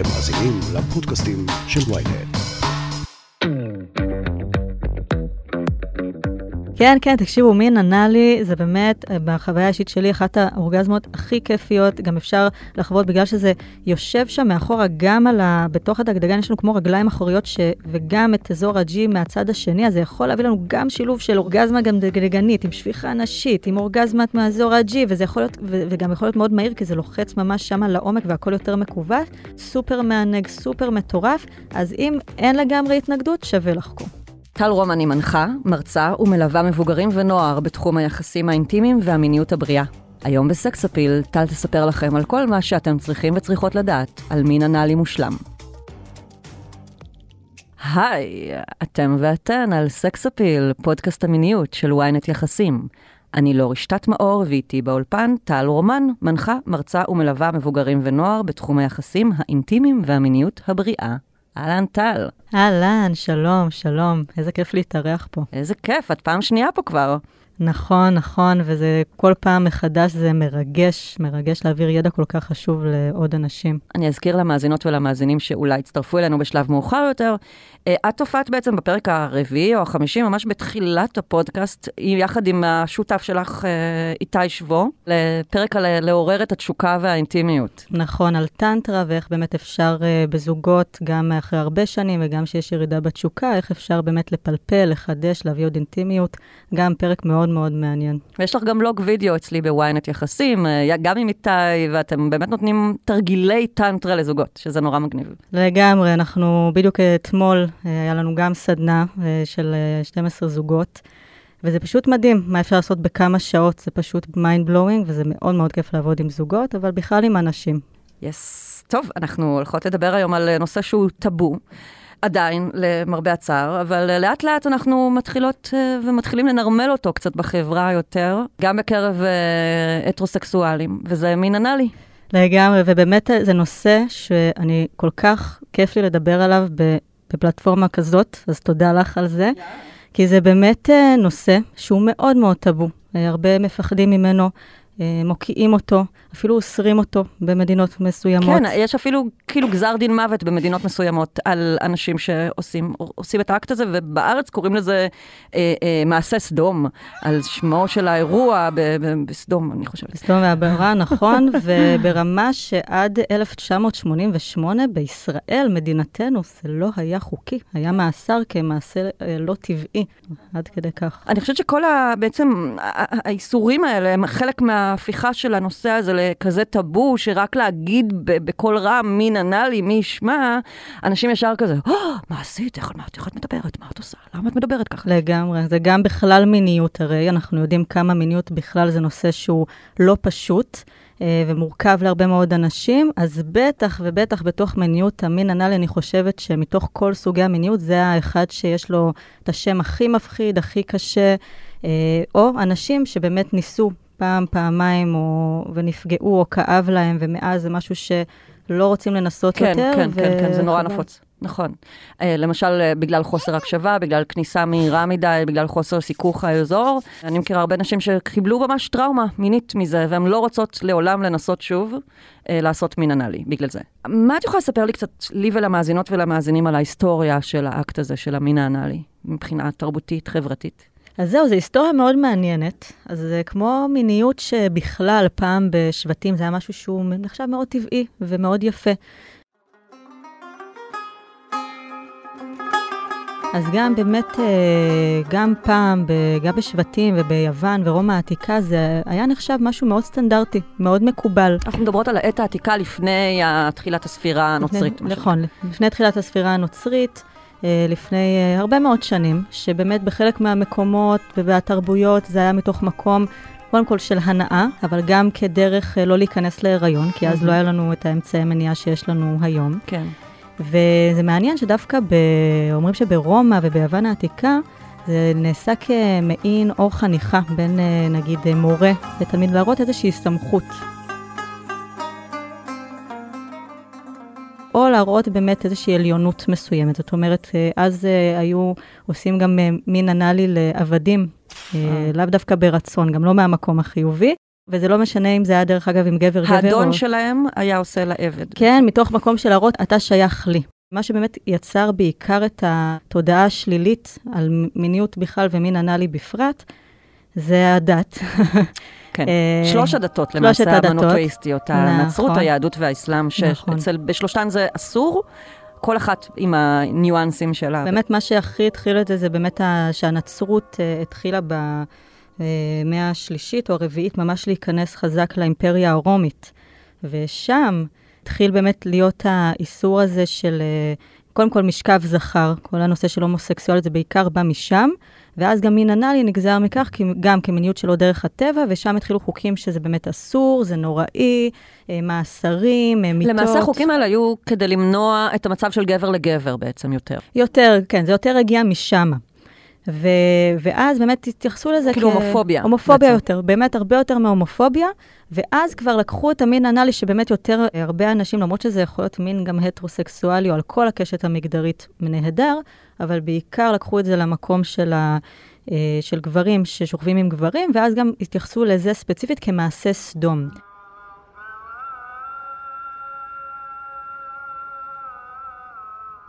אתם מאזינים לפודקאסטים של ויינט. כן, כן, תקשיבו, מי ענה לי, זה באמת, אה, בחוויה האישית שלי, אחת האורגזמות הכי כיפיות, גם אפשר לחוות בגלל שזה יושב שם מאחורה, גם על ה... בתוך הדגדגן יש לנו כמו רגליים אחוריות, ש... וגם את אזור הג'י מהצד השני, אז זה יכול להביא לנו גם שילוב של אורגזמה גם דגדגנית, עם שפיכה נשית, עם אורגזמת מאזור הג'י, וזה יכול להיות, ו... וגם יכול להיות מאוד מהיר, כי זה לוחץ ממש שם לעומק והכל יותר מכווץ, סופר מענג, סופר מטורף, אז אם אין לגמרי התנגדות, שווה לחקור. טל רומן היא מנחה, מרצה ומלווה מבוגרים ונוער בתחום היחסים האינטימיים והמיניות הבריאה. היום בסקס אפיל, טל תספר לכם על כל מה שאתם צריכים וצריכות לדעת על מין אנאלי מושלם. היי, אתם ואתן על סקס אפיל, פודקאסט המיניות של ynet יחסים. אני רשתת מאור, ואיתי באולפן טל רומן, מנחה, מרצה ומלווה מבוגרים ונוער בתחום היחסים האינטימיים והמיניות הבריאה. אהלן טל. אהלן, שלום, שלום. איזה כיף להתארח פה. איזה כיף, את פעם שנייה פה כבר. נכון, נכון, וזה כל פעם מחדש, זה מרגש, מרגש להעביר ידע כל כך חשוב לעוד אנשים. אני אזכיר למאזינות ולמאזינים שאולי יצטרפו אלינו בשלב מאוחר יותר. אה, את הופעת בעצם בפרק הרביעי או החמישי, ממש בתחילת הפודקאסט, יחד עם השותף שלך, אה, איתי שבו, לפרק על לעורר את התשוקה והאינטימיות. נכון, על טנטרה ואיך באמת אפשר אה, בזוגות, גם אחרי הרבה שנים וגם שיש ירידה בתשוקה, איך אפשר באמת לפלפל, לחדש, להביא עוד אינטימיות. גם פרק מאוד מאוד מעניין. ויש לך גם לוג וידאו אצלי בוויינט יחסים, גם עם איתי, ואתם באמת נותנים תרגילי טנטרה לזוגות, שזה נורא מגניב. לגמרי, אנחנו בדיוק אתמול היה לנו גם סדנה אה, של 12 אה, זוגות, וזה פשוט מדהים מה אפשר לעשות בכמה שעות, זה פשוט mind blowing, וזה מאוד מאוד כיף לעבוד עם זוגות, אבל בכלל עם אנשים. יס. Yes. טוב, אנחנו הולכות לדבר היום על נושא שהוא טאבו. עדיין, למרבה הצער, אבל לאט לאט אנחנו מתחילות ומתחילים לנרמל אותו קצת בחברה יותר, גם בקרב הטרוסקסואלים, וזה מין אנאלי. לגמרי, ובאמת זה נושא שאני כל כך כיף לי לדבר עליו בפלטפורמה כזאת, אז תודה לך על זה. Yeah. כי זה באמת אה, נושא שהוא מאוד מאוד טאבו. אה, הרבה מפחדים ממנו, אה, מוקיעים אותו, אפילו אוסרים אותו במדינות מסוימות. כן, יש אפילו כאילו גזר דין מוות במדינות מסוימות על אנשים שעושים את האקט הזה, ובארץ קוראים לזה אה, אה, מעשה סדום, על שמו של האירוע בסדום, אני חושבת. בסדום והברה, נכון, וברמה שעד 1988 בישראל, מדינתנו, זה לא היה חוקי, היה מאסר כמעשה אה, לא טבעי, עד כדי כך. אני חושבת שכל ה... בעצם האיסורים האלה הם חלק מה... ההפיכה של הנושא הזה לכזה טאבו, שרק להגיד בקול רם מי ננה לי, מי ישמע, אנשים ישר כזה, oh, מה עשית? איך, מה, איך את מדברת? מה את עושה? למה את מדברת ככה? לגמרי, זה גם בכלל מיניות הרי, אנחנו יודעים כמה מיניות בכלל זה נושא שהוא לא פשוט. אה, ומורכב להרבה מאוד אנשים, אז בטח ובטח בתוך מיניות המין הנ"ל, אני חושבת שמתוך כל סוגי המיניות, זה האחד שיש לו את השם הכי מפחיד, הכי קשה, אה, או אנשים שבאמת ניסו פעם, פעמיים, או, ונפגעו, או כאב להם, ומאז זה משהו שלא רוצים לנסות כן, יותר. כן, ו... כן, כן, זה נורא נפוץ. נכון. Uh, למשל, uh, בגלל חוסר הקשבה, בגלל כניסה מהירה מדי, בגלל חוסר סיכוך האזור. אני מכירה הרבה נשים שקיבלו ממש טראומה מינית מזה, והן לא רוצות לעולם לנסות שוב uh, לעשות מין אנאלי, בגלל זה. מה את יכולה לספר לי קצת, לי ולמאזינות ולמאזינים, על ההיסטוריה של האקט הזה, של המין האנאלי, מבחינה תרבותית, חברתית? אז זהו, זו היסטוריה מאוד מעניינת. אז זה כמו מיניות שבכלל, פעם בשבטים, זה היה משהו שהוא נחשב מאוד טבעי ומאוד יפה. אז גם באמת, אה, גם פעם, גם בשבטים וביוון ורומא העתיקה, זה היה נחשב משהו מאוד סטנדרטי, מאוד מקובל. אנחנו מדברות על העת העתיקה לפני תחילת הספירה הנוצרית. נכון, לפני תחילת הספירה הנוצרית. אה, לפני אה, הרבה מאוד שנים, שבאמת בחלק מהמקומות ובתרבויות זה היה מתוך מקום, קודם כל של הנאה, אבל גם כדרך אה, לא להיכנס להיריון, כי אז לא היה לנו את האמצעי מניעה שיש לנו היום. כן. וזה מעניין שדווקא, ב... אומרים שברומא וביוון העתיקה, זה נעשה כמעין אור חניכה בין נגיד מורה לתלמיד, להראות איזושהי סמכות או להראות באמת איזושהי עליונות מסוימת. זאת אומרת, אה, אז uh, היו עושים גם uh, מין אנאלי לעבדים, לאו דווקא ברצון, גם לא מהמקום החיובי. וזה לא משנה אם זה היה, דרך אגב, עם גבר גבר. האדון או... שלהם היה עושה לה עבד. כן, מתוך מקום של להראות, אתה שייך לי. מה שבאמת יצר בעיקר את התודעה השלילית על מיניות בכלל ומין אנאלי בפרט, זה הדת. כן. אה, שלוש הדתות למעשה הדתות. המונותאיסטיות, הנצרות, נכון. היהדות והאסלאם, נכון. שבשלושתן זה אסור, כל אחת עם הניואנסים שלה. באמת מה שהכי התחיל את זה, זה באמת שהנצרות אה, התחילה במאה השלישית או הרביעית ממש להיכנס חזק לאימפריה הרומית. ושם התחיל באמת להיות האיסור הזה של, אה, קודם כל משכב זכר, כל הנושא של הומוסקסואלית זה בעיקר בא משם, ואז גם מין אנאלי נגזר מכך גם כמיניות שלו דרך הטבע, ושם התחילו חוקים שזה באמת אסור, זה נוראי, אה, מאסרים, אה, מיתות. למעשה החוקים האלה היו כדי למנוע את המצב של גבר לגבר בעצם יותר. יותר, כן, זה יותר הגיע משם. ו- ואז באמת התייחסו לזה כאילו הומופוביה הומופוביה בעצם. יותר, באמת הרבה יותר מהומופוביה, ואז כבר לקחו את המין האנאלי, שבאמת יותר אה, הרבה אנשים, למרות שזה יכול להיות מין גם הטרוסקסואלי, או על כל הקשת המגדרית נהדר, אבל בעיקר לקחו את זה למקום של, ה- אה, של גברים ששוכבים עם גברים, ואז גם התייחסו לזה ספציפית כמעשה סדום.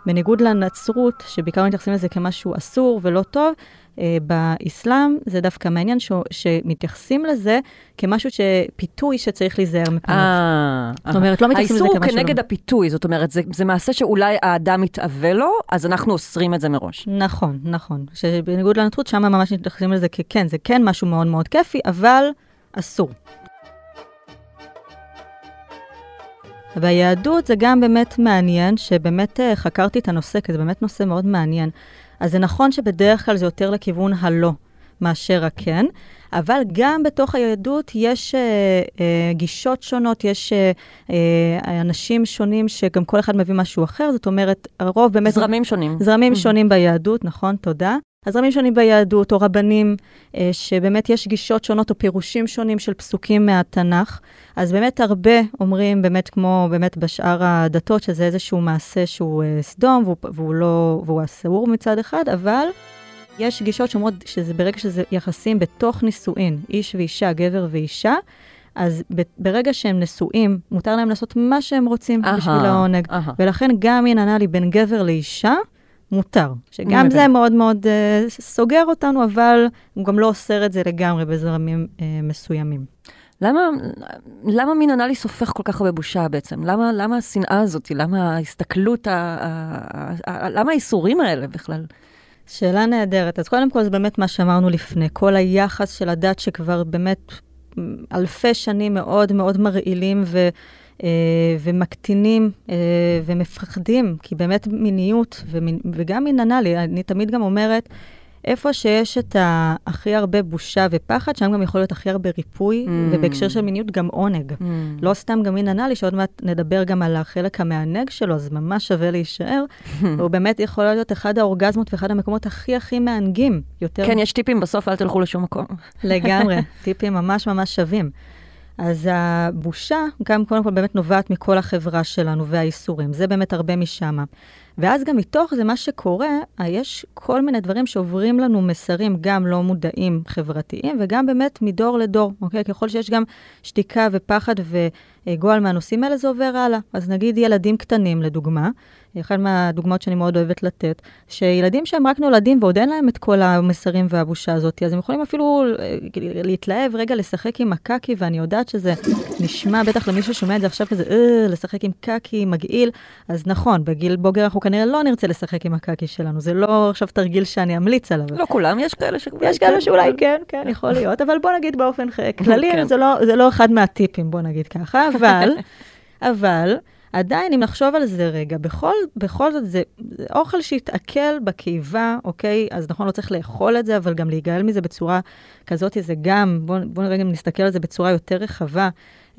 בניגוד לנצרות, שבעיקר מתייחסים לזה כמשהו אסור ולא טוב, אה, באסלאם זה דווקא מעניין ש... שמתייחסים לזה כמשהו שפיתוי שצריך להיזהר מפניו. אה, זאת אומרת, לא מתייחסים לזה האיסור כמשהו... הוא כנגד הפיתוי, זאת אומרת, זה, זה מעשה שאולי האדם מתאווה לו, אז אנחנו אוסרים את זה מראש. נכון, נכון. שבניגוד לנצרות, שם ממש מתייחסים לזה ככן, זה כן משהו מאוד מאוד כיפי, אבל אסור. ביהדות זה גם באמת מעניין, שבאמת אה, חקרתי את הנושא, כי זה באמת נושא מאוד מעניין. אז זה נכון שבדרך כלל זה יותר לכיוון הלא מאשר הכן, אבל גם בתוך היהדות יש אה, אה, גישות שונות, יש אה, אה, אנשים שונים שגם כל אחד מביא משהו אחר, זאת אומרת, הרוב באמת... זרמים שונים. זרמים Mhm. שונים ביהדות, נכון, תודה. הזרמים שונים ביהדות, או רבנים, אה, שבאמת יש גישות שונות או פירושים שונים של פסוקים מהתנ"ך. אז באמת הרבה אומרים, באמת כמו באמת בשאר הדתות, שזה איזשהו מעשה שהוא אה, סדום, והוא, והוא לא, והוא אסור מצד אחד, אבל יש גישות שאומרות שזה ברגע שזה יחסים בתוך נישואין, איש ואישה, גבר ואישה, אז ברגע שהם נשואים, מותר להם לעשות מה שהם רוצים אהה, בשביל העונג. אהה. ולכן גם מין אנאלי בין גבר לאישה, מותר. שגם. זה מאוד מאוד uh, סוגר אותנו, אבל הוא גם לא אוסר את זה לגמרי בזרמים uh, מסוימים. למה, למה מין אנליס הופך כל כך הרבה בושה בעצם? למה, למה השנאה הזאת? למה ההסתכלות, ה, ה, ה, ה, למה האיסורים האלה בכלל? שאלה נהדרת. אז קודם כל זה באמת מה שאמרנו לפני, כל היחס של הדת שכבר באמת אלפי שנים מאוד מאוד מרעילים ו, ומקטינים אה, ומפחדים, כי באמת מיניות וגם מין אנאלי, אני תמיד גם אומרת, איפה שיש את ה- הכי הרבה בושה ופחד, שם גם יכול להיות הכי הרבה ריפוי, Mm. ובהקשר של מיניות גם עונג. לא סתם גם מין אנאלי, שעוד מעט נדבר גם על החלק המענג שלו, אז ממש שווה להישאר. והוא באמת יכול להיות אחד האורגזמות ואחד המקומות הכי הכי מענגים. יותר כן, יש טיפים בסוף, אל תלכו לשום מקום. לגמרי, טיפים ממש ממש שווים. אז הבושה גם קודם כל באמת נובעת מכל החברה שלנו והאיסורים, זה באמת הרבה משם. ואז גם מתוך זה מה שקורה, אה, יש כל מיני דברים שעוברים לנו מסרים גם לא מודעים חברתיים וגם באמת מדור לדור, אוקיי? ככל שיש גם שתיקה ופחד וגועל מהנושאים האלה, זה עובר הלאה. אז נגיד ילדים קטנים, לדוגמה, אחת מהדוגמאות שאני מאוד אוהבת לתת, שילדים שהם רק נולדים ועוד אין להם את כל המסרים והבושה הזאת, אז הם יכולים אפילו אה, להתלהב, רגע לשחק עם הקקי, ואני יודעת שזה נשמע, בטח למי ששומע את זה עכשיו כזה, אה, לשחק עם קקי, מגעיל. אז נכון, בגיל בוגר אנחנו כנראה לא נרצה לשחק עם הקקי שלנו, זה לא עכשיו תרגיל שאני אמליץ עליו. לא כולם, יש כאלה ש... יש כאלה שאולי כן, כן, יכול להיות, אבל בוא נגיד באופן כללי, כן. זה לא- זה לא אחד מהטיפים, בוא נגיד ככה, אבל, אבל, עדיין, אם נחשוב על זה רגע, בכל, בכל זאת, זה, זה אוכל שהתעכל בקיבה, אוקיי? אז נכון, לא צריך לאכול את זה, אבל גם להיגאל מזה בצורה כזאת, זה גם, בואו בוא רגע נסתכל על זה בצורה יותר רחבה.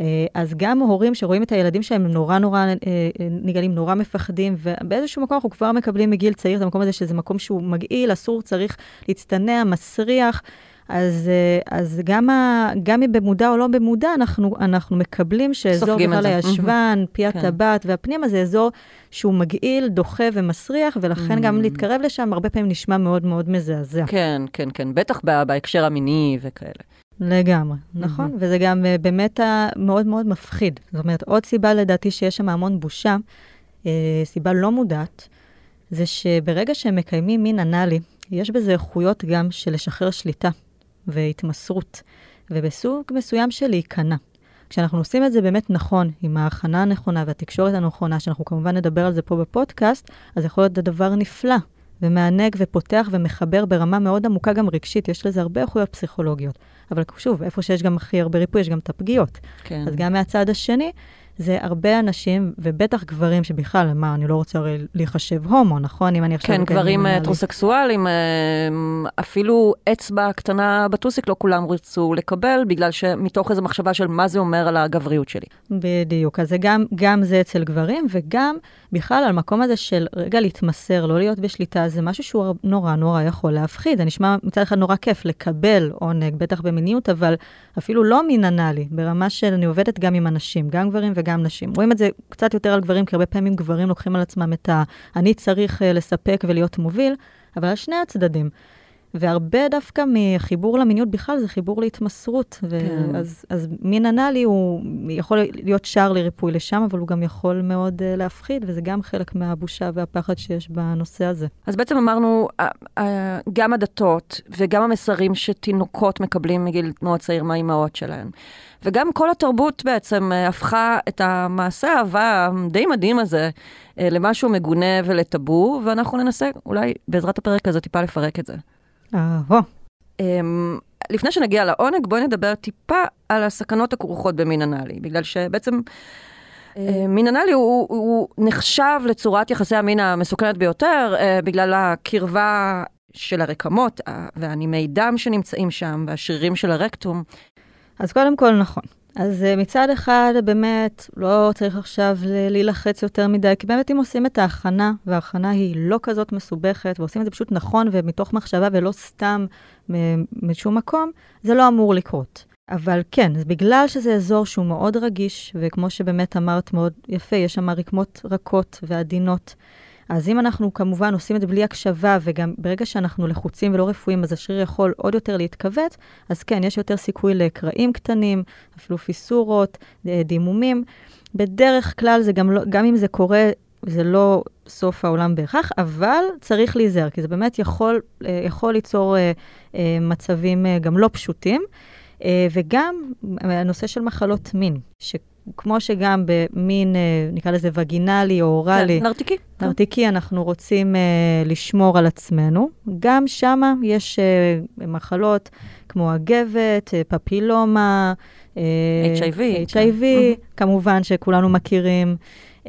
אה, אז גם הורים שרואים את הילדים שלהם נורא נורא אה, נגאלים, נורא מפחדים, ובאיזשהו מקום אנחנו כבר מקבלים מגיל צעיר את המקום הזה שזה מקום שהוא מגעיל, אסור, צריך להצטנע, מסריח. אז, אה, אז גם, ה, גם אם במודע או לא במודע, אנחנו, אנחנו מקבלים שאזור בכלל. הישבן, פי כן. הטבעת והפנימה זה אזור שהוא מגעיל, דוחה ומסריח, ולכן גם Mm. להתקרב לשם הרבה פעמים נשמע מאוד מאוד מזעזע. כן, כן, כן, בטח ב- בהקשר המיני וכאלה. לגמרי, נכון, מהמם. וזה גם אה, באמת מאוד מאוד מפחיד. זאת אומרת, עוד סיבה לדעתי שיש שם המון בושה, אה, סיבה לא מודעת, זה שברגע שהם מקיימים מין אנאלי, יש בזה איכויות גם של לשחרר שליטה והתמסרות, ובסוג מסוים של להיכנע. כשאנחנו עושים את זה באמת נכון, עם ההכנה הנכונה והתקשורת הנכונה, שאנחנו כמובן נדבר על זה פה בפודקאסט, אז יכול להיות דבר נפלא, ומענג ופותח ומחבר ברמה מאוד עמוקה גם רגשית, יש לזה הרבה איכויות פסיכולוגיות. אבל שוב, איפה שיש גם הכי הרבה ריפוי, יש גם את הפגיעות. כן. אז גם מהצד השני, זה הרבה אנשים, ובטח גברים שבכלל, מה, אני לא רוצה הרי להיחשב הומו, נכון? אם אני עכשיו... כן, גברים. הטרוסקסואלים, אה, אפילו אצבע קטנה בטוסיק לא כולם רצו לקבל, בגלל שמתוך איזו מחשבה של מה זה אומר על הגבריות שלי. בדיוק, אז זה גם, גם זה אצל גברים, וגם בכלל על המקום הזה של רגע להתמסר, לא להיות בשליטה, זה משהו שהוא נורא נורא יכול להפחיד. זה נשמע מצד אחד נורא כיף לקבל עונג, בטח במיניות, אבל אפילו לא מין אנאלי, ברמה של אני עובדת גם עם אנשים, גם גברים וגם נשים. רואים את זה קצת יותר על גברים, כי הרבה פעמים גברים לוקחים על עצמם את ה... אני צריך אה, לספק ולהיות מוביל, אבל על שני הצדדים. והרבה דווקא מחיבור למיניות בכלל זה חיבור להתמסרות. כן. ו- אז, אז מין אנאלי הוא יכול להיות שער לריפוי לשם, אבל הוא גם יכול מאוד uh, להפחיד, וזה גם חלק מהבושה והפחד שיש בנושא הזה. אז בעצם אמרנו, אה, גם הדתות וגם המסרים שתינוקות מקבלים מגיל מאוד צעיר מהאימהות שלהם. וגם כל התרבות בעצם אה, הפכה את המעשה האהבה הדי מדהים הזה אה, למשהו מגונה ולטאבו, ואנחנו ננסה אולי בעזרת הפרק הזה טיפה לפרק את זה. אהבו. אמ, לפני שנגיע לעונג, בואי נדבר טיפה על הסכנות הכרוכות במין אנאלי, בגלל שבעצם אה, מין אנאלי הוא, הוא, נחשב לצורת יחסי המין המסוכנת ביותר, בגלל הקרבה של הרקמות והנימי דם שנמצאים שם, והשרירים של הרקטום. אז קודם כל, נכון. אז uh, מצד אחד, באמת, לא צריך עכשיו להילחץ יותר מדי, כי באמת אם עושים את ההכנה, וההכנה היא לא כזאת מסובכת, ועושים את זה פשוט נכון ומתוך מחשבה ולא סתם משום מקום, זה לא אמור לקרות. אבל כן, בגלל שזה אזור שהוא מאוד רגיש, וכמו שבאמת אמרת מאוד יפה, יש שם רקמות רכות ועדינות. אז אם אנחנו כמובן עושים את זה בלי הקשבה, וגם ברגע שאנחנו לחוצים ולא רפואיים, אז השריר יכול עוד יותר להתכווץ, אז כן, יש יותר סיכוי לקרעים קטנים, אפילו פיסורות, אה, דימומים. בדרך כלל זה גם, לא, גם אם זה קורה, זה לא סוף העולם בהכרח, אבל צריך להיזהר, כי זה באמת יכול, אה, יכול ליצור אה, מצבים גם לא פשוטים. וגם הנושא של מחלות מין, שכמו שגם במין, אה, נקרא לזה וגינלי או אוראלי, כן, נרתיקי. נרתיקי, אנחנו רוצים uh, לשמור על עצמנו. גם שם יש uh, מחלות כמו הגבת, uh, פפילומה, uh, HIV, HIV, כן. כמובן שכולנו מכירים, uh,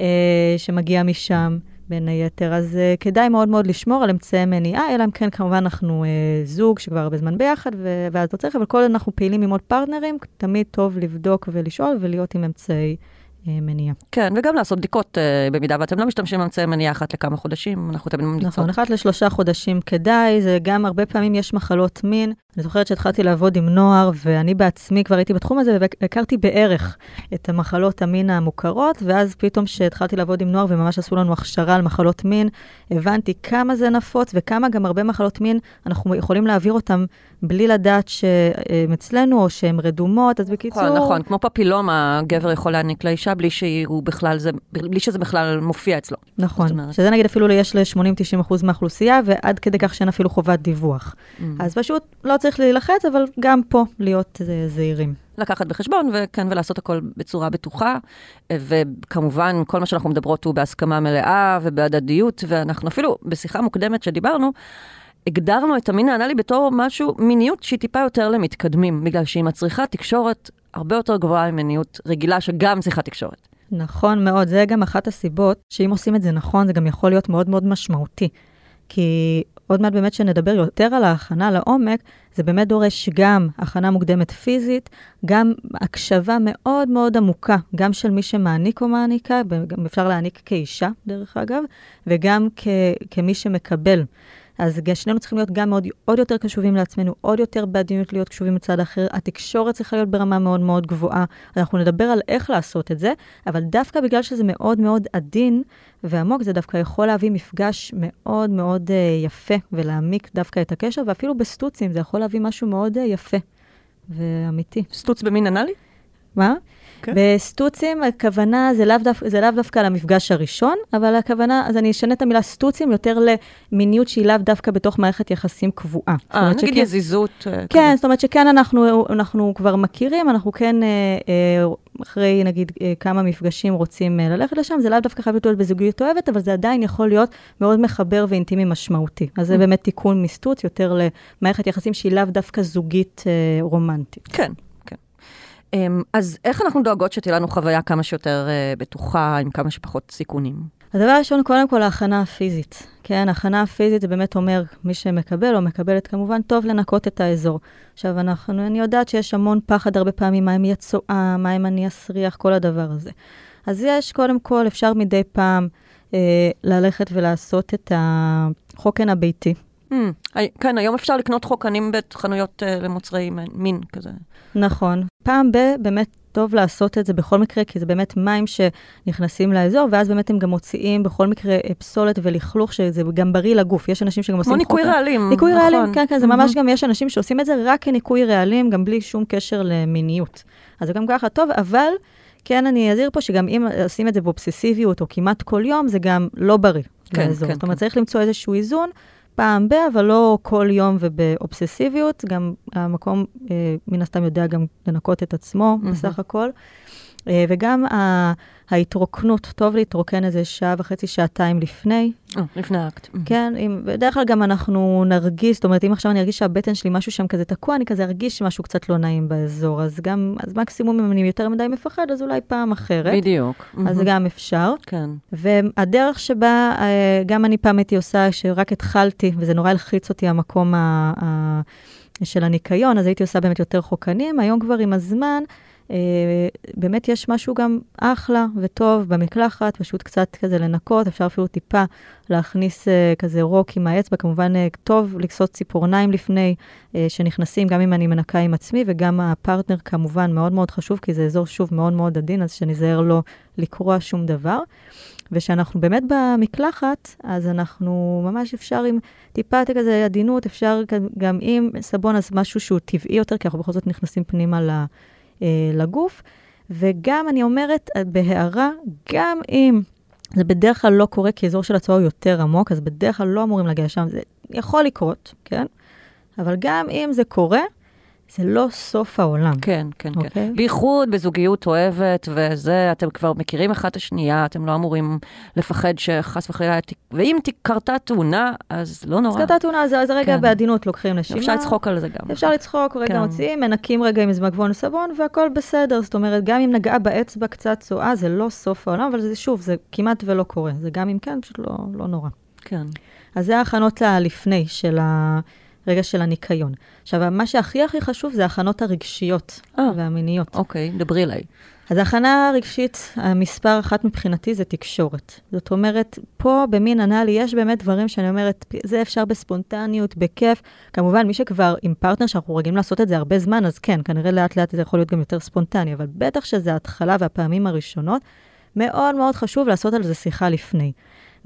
שמגיע משם. בין היתר, אז uh, כדאי מאוד מאוד לשמור על אמצעי מניעה, אלא אם כן כמובן אנחנו uh, זוג שכבר הרבה זמן ביחד, ו- ואז לא צריך, אבל כל אנחנו פעילים עם עוד פרטנרים, תמיד טוב לבדוק ולשאול ולהיות עם אמצעי uh, מניעה. כן, וגם לעשות בדיקות אה, במידה ואתם לא משתמשים באמצעי מניעה אחת לכמה חודשים, אנחנו תמיד ממליצות. נכון, אחת לשלושה חודשים כדאי, זה גם הרבה פעמים יש מחלות מין. אני זוכרת שהתחלתי לעבוד עם נוער, ואני בעצמי כבר הייתי בתחום הזה, והכרתי בערך את המחלות המין המוכרות, ואז פתאום כשהתחלתי לעבוד עם נוער וממש עשו לנו הכשרה על מחלות מין, הבנתי כמה זה נפוץ וכמה גם הרבה מחלות מין, אנחנו יכולים להעביר אותן בלי לדעת שהן אצלנו או שהן רדומות, אז בקיצור... נכון, נכון, כמו פפילומה, גבר יכול להעניק לאישה בלי, בכלל זה, בלי שזה בכלל מופיע אצלו. נכון, אומרת- שזה נגיד אפילו יש ל-80-90% מהאוכלוסייה, ועד כדי כך שאין אפילו חובת דיווח. Mm. אז פשוט לא צריך להילחץ, אבל גם פה להיות אה, זהירים. לקחת בחשבון, וכן, ולעשות הכל בצורה בטוחה. אה, וכמובן, כל מה שאנחנו מדברות הוא בהסכמה מלאה ובהדדיות, ואנחנו אפילו, בשיחה מוקדמת שדיברנו, הגדרנו את המין האנאלי בתור משהו, מיניות שהיא טיפה יותר למתקדמים, בגלל שהיא מצריכה תקשורת הרבה יותר גבוהה ממיניות רגילה, שגם צריכה תקשורת. נכון מאוד, זה גם אחת הסיבות שאם עושים את זה נכון, זה גם יכול להיות מאוד מאוד משמעותי. כי עוד מעט באמת שנדבר יותר על ההכנה לעומק, זה באמת דורש גם הכנה מוקדמת פיזית, גם הקשבה מאוד מאוד עמוקה, גם של מי שמעניק או מעניקה, אפשר להעניק כאישה, דרך אגב, וגם כ- כמי שמקבל. אז שנינו צריכים להיות גם מאוד, עוד יותר קשובים לעצמנו, עוד יותר בעדינות להיות קשובים לצד אחר. התקשורת צריכה להיות ברמה מאוד מאוד גבוהה. אנחנו נדבר על איך לעשות את זה, אבל דווקא בגלל שזה מאוד מאוד עדין ועמוק, זה דווקא יכול להביא מפגש מאוד מאוד uh, יפה ולהעמיק דווקא את הקשר, ואפילו בסטוצים זה יכול להביא משהו מאוד uh, יפה ואמיתי. סטוץ במין אנאלי? מה? כן. בסטוצים, הכוונה זה לאו, דווקא, זה לאו דווקא למפגש הראשון, אבל הכוונה, אז אני אשנה את המילה סטוצים יותר למיניות שהיא לאו דווקא בתוך מערכת יחסים קבועה. אה, נגיד שכן- יזיזות. אה, כן, כזה. זאת אומרת שכן אנחנו, אנחנו כבר מכירים, אנחנו כן אה, אה, אחרי נגיד כמה מפגשים רוצים ללכת לשם, זה לאו דווקא חייב להיות בזוגיות אוהבת, אבל זה עדיין יכול להיות מאוד מחבר ואינטימי משמעותי. אז זה Mm. באמת תיקון מסטוץ יותר למערכת יחסים שהיא לאו דווקא זוגית רומנטית. כן, אז איך אנחנו דואגות שתהיה לנו חוויה כמה שיותר אה, בטוחה, עם כמה שפחות סיכונים? הדבר הראשון, קודם כל, ההכנה הפיזית. כן, הכנה הפיזית זה באמת אומר, מי שמקבל או מקבלת, כמובן, טוב לנקות את האזור. עכשיו, אנחנו, אני יודעת שיש המון פחד הרבה פעמים, מה אם יהיה צואה, מה אם אני אסריח, כל הדבר הזה. אז יש, קודם כל, אפשר מדי פעם אה, ללכת ולעשות את החוקן הביתי. Mm, כן, היום אפשר לקנות חוקנים בחנויות אה, למוצרי מין כזה. נכון. פעם ב, באמת טוב לעשות את זה בכל מקרה, כי זה באמת מים שנכנסים לאזור, ואז באמת הם גם מוציאים בכל מקרה אה, פסולת ולכלוך, שזה גם בריא לגוף. יש אנשים שגם עושים כמו ניקוי רעלים. ניקוי נכון. רעלים, כן, כן, זה ממש מהמם. גם, יש אנשים שעושים את זה רק כניקוי רעלים, גם בלי שום קשר למיניות. אז זה גם ככה טוב, אבל כן, אני אזהיר פה שגם אם עושים את זה באובססיביות או כמעט כל יום, זה גם לא בריא כן, לאזור. כן, זאת אומרת, כן. צריך למצוא איזשהו איזון. פעם ב, אבל לא כל יום ובאובססיביות. גם המקום, אה, מן הסתם, יודע גם לנקות את עצמו מהמם. בסך הכל. אה, וגם ה- ההתרוקנות, טוב להתרוקן איזה שעה וחצי, שעתיים לפני, אה, לפני האקט. כן, אם, בדרך כלל גם אנחנו נרגיש, זאת אומרת, אם עכשיו אני ארגיש שהבטן שלי, משהו שם כזה תקוע, אני כזה ארגיש משהו קצת לא נעים באזור. אז גם, אז מקסימום אם אני יותר מדי מפחד, אז אולי פעם אחרת. בדיוק. אז מהמם. גם אפשר. כן. והדרך שבה, אה, גם אני פעם הייתי עושה, שרק התחלתי, וזה נורא הלחיץ אותי המקום ה, ה, של הניקיון, אז הייתי עושה באמת יותר חוקנים. היום כבר עם הזמן, באמת יש משהו גם אחלה וטוב במקלחת, פשוט קצת כזה לנקות, אפשר אפילו טיפה להכניס אה, כזה רוק עם האצבע, כמובן אה, טוב לכסות ציפורניים לפני אה, שנכנסים, גם אם אני מנקה עם עצמי, וגם הפרטנר כמובן מאוד מאוד חשוב, כי זה אזור שוב מאוד מאוד עדין, אז שניזהר לא לקרוע שום דבר. וכשאנחנו באמת במקלחת, אז אנחנו ממש אפשר עם טיפה כזה עדינות, אפשר גם עם סבון, אז משהו שהוא טבעי יותר, כי אנחנו בכל זאת נכנסים פנימה ל- אה, לגוף. וגם, אני אומרת, אה, בהערה, גם אם זה בדרך כלל לא קורה, כי אזור של הצואה הוא יותר עמוק, אז בדרך כלל לא אמורים להגיע לשם, זה יכול לקרות, כן? אבל גם אם זה קורה, זה לא סוף העולם. כן, כן, כן. אוקיי. בייחוד בזוגיות אוהבת וזה, אתם כבר מכירים אחד את השנייה, אתם לא אמורים לפחד שחס וחלילה, ואם קרתה תאונה, אז לא אז נורא. קטע תאונה, אז אז רגע כן. בעדינות לוקחים נשימה. אפשר לצחוק על זה גם. אפשר לצחוק, רגע כן. מוציאים, מנקים רגע עם מזמגבון סבון, והכל בסדר. זאת אומרת, גם אם נגעה באצבע קצת צואה, זה לא סוף העולם, אבל זה שוב, זה כמעט ולא קורה. זה גם אם כן, פשוט לא, לא נורא. כן. אז זה ההכנות הלפני של הרגע של הניקיון. עכשיו, מה שהכי הכי חשוב זה ההכנות הרגשיות אה. והמיניות. אוקיי, דברי אליי. אז ההכנה הרגשית, המספר אחת מבחינתי זה תקשורת. זאת אומרת, פה במין אנאלי יש באמת דברים שאני אומרת, זה אפשר בספונטניות, בכיף. כמובן, מי שכבר עם פרטנר שאנחנו רגילים לעשות את זה הרבה זמן, אז כן, כנראה לאט לאט זה יכול להיות גם יותר ספונטני, אבל בטח שזה ההתחלה והפעמים הראשונות, מאוד מאוד חשוב לעשות על זה שיחה לפני.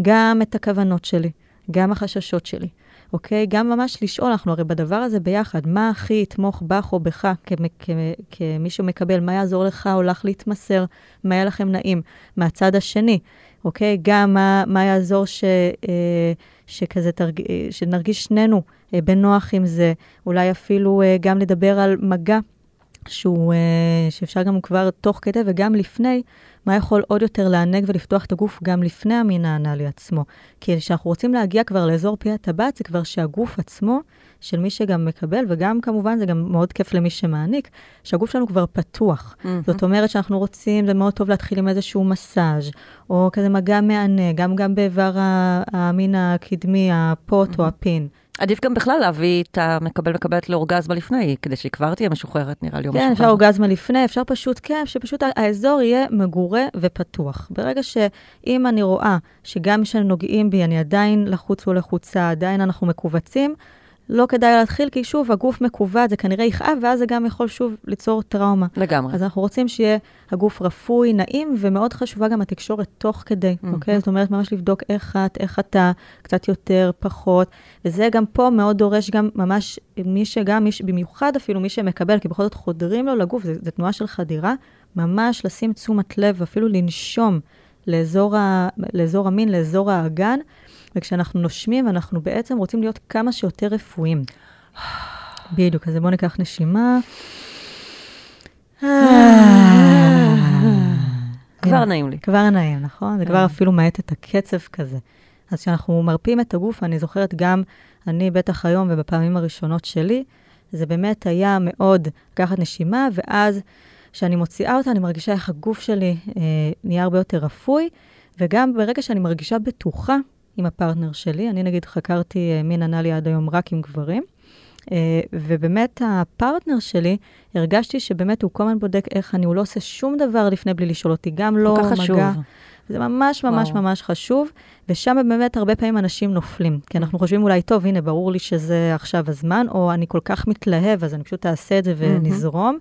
גם את הכוונות שלי, גם החששות שלי. אוקיי? גם ממש לשאול, אנחנו הרי בדבר הזה ביחד, מה הכי יתמוך בך או בך כמ- כמ- כמי שמקבל, מה יעזור לך או לך להתמסר, מה יהיה לכם נעים מהצד השני, אוקיי? גם מה, מה יעזור ש, אה, שכזה תרג... אה, שנרגיש שנינו אה, בנוח עם זה, אולי אפילו גם לדבר על מגע. שהוא, שאפשר גם כבר תוך כדי וגם לפני, מה יכול עוד יותר לענג ולפתוח את הגוף גם לפני המין האנאלי עצמו. כי כשאנחנו רוצים להגיע כבר לאזור פי הטבעת, זה כבר שהגוף עצמו, של מי שגם מקבל, וגם כמובן זה גם מאוד כיף למי שמעניק, שהגוף שלנו כבר פתוח. זאת אומרת שאנחנו רוצים, זה מאוד טוב להתחיל עם איזשהו מסאז', או כזה מגע מהנה, גם, גם באיבר המין הקדמי, הפוט או הפין. עדיף גם בכלל להביא את המקבל מקבלת לאורגזמה לפני, כדי שהיא כבר תהיה משוחררת, נראה לי. או כן, משוחרר. אפשר אורגזמה לפני, אפשר פשוט, כן, שפשוט האזור יהיה מגורה ופתוח. ברגע שאם אני רואה שגם כשנוגעים בי, אני עדיין לחוץ או לחוצה, עדיין אנחנו מכווצים, לא כדאי להתחיל, כי שוב, הגוף מכוות, זה כנראה יכאב, ואז זה גם יכול שוב ליצור טראומה. לגמרי. אז אנחנו רוצים שיהיה הגוף רפוי, נעים, ומאוד חשובה גם התקשורת תוך כדי, מהמם. אוקיי? זאת אומרת, ממש לבדוק איך את, איך אתה, קצת יותר, פחות, וזה גם פה מאוד דורש גם ממש, מי שגם, מי, ש- במיוחד אפילו מי שמקבל, כי בכל זאת חודרים לו לגוף, זו תנועה של חדירה, ממש לשים תשומת לב, אפילו לנשום לאזור, ה, לאזור המין, לאזור האגן, וכשאנחנו נושמים, אנחנו בעצם רוצים להיות כמה שיותר רפואיים. בדיוק, אז בואו ניקח נשימה. כבר נעים לי. כבר נעים, נכון? זה כבר כן. אפילו מאט את הקצב כזה. אז כשאנחנו מרפים את הגוף, אני זוכרת גם, אני בטח היום ובפעמים הראשונות שלי, זה באמת היה מאוד לקחת נשימה, ואז כשאני מוציאה אותה, אני מרגישה איך הגוף שלי אה, נהיה הרבה יותר רפוי, וגם ברגע שאני מרגישה בטוחה עם הפרטנר שלי, אני נגיד חקרתי אה, מין אנאלי עד היום רק עם גברים, אה, ובאמת הפרטנר שלי, הרגשתי שבאמת הוא כל הזמן בודק איך אני, הוא לא עושה שום דבר לפני בלי לשאול אותי, גם לא מגע. חשוב. זה ממש ממש וואו. ממש חשוב, ושם באמת הרבה פעמים אנשים נופלים. כי אנחנו חושבים אולי, טוב, הנה, ברור לי שזה עכשיו הזמן, או אני כל כך מתלהב, אז אני פשוט אעשה את זה ונזרום.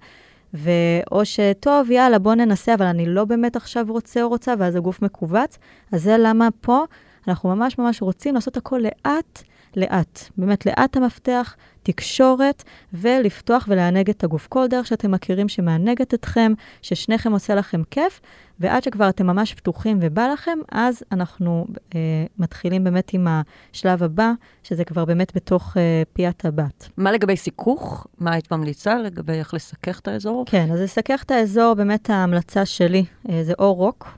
ואו שטוב, יאללה, בוא ננסה, אבל אני לא באמת עכשיו רוצה או רוצה, ואז הגוף מכווץ. אז זה למה פה אנחנו ממש ממש רוצים לעשות הכל לאט, לאט. באמת, לאט המפתח, תקשורת, ולפתוח ולענג את הגוף. כל דרך שאתם מכירים שמענגת אתכם, ששניכם עושה לכם כיף, ועד שכבר אתם ממש פתוחים ובא לכם, אז אנחנו אה, מתחילים באמת עם השלב הבא, שזה כבר באמת בתוך אה, פיית הבת. מה לגבי סיכוך? מה היית ממליצה לגבי איך לסכך את האזור? כן, אז לסכך את האזור, באמת ההמלצה שלי אה, זה או רוק,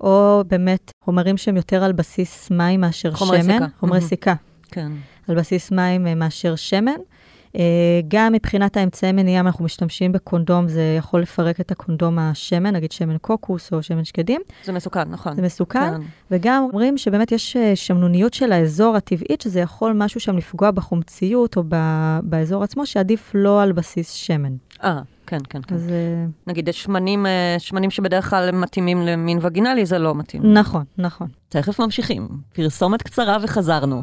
או באמת חומרים שהם יותר על בסיס מים מאשר חומרי שמן. סיכה. חומרי מהמם. סיכה. כן. על בסיס מים אה, מאשר שמן. אה, גם מבחינת האמצעי מניעה, אנחנו משתמשים בקונדום, זה יכול לפרק את הקונדום השמן, נגיד שמן קוקוס או שמן שקדים, זה מסוכן, נכון. זה מסוכן. כן. וגם אומרים שבאמת יש אה, שמנוניות של האזור הטבעית, שזה יכול משהו שם לפגוע בחומציות או ב- באזור עצמו, שעדיף לא על בסיס שמן. אה, כן, כן, כן. אז אה, נגיד, יש שמנים, אה, שמנים שבדרך כלל מתאימים למין וגינלי, זה לא מתאים. נכון, נכון. תכף ממשיכים. פרסומת קצרה וחזרנו.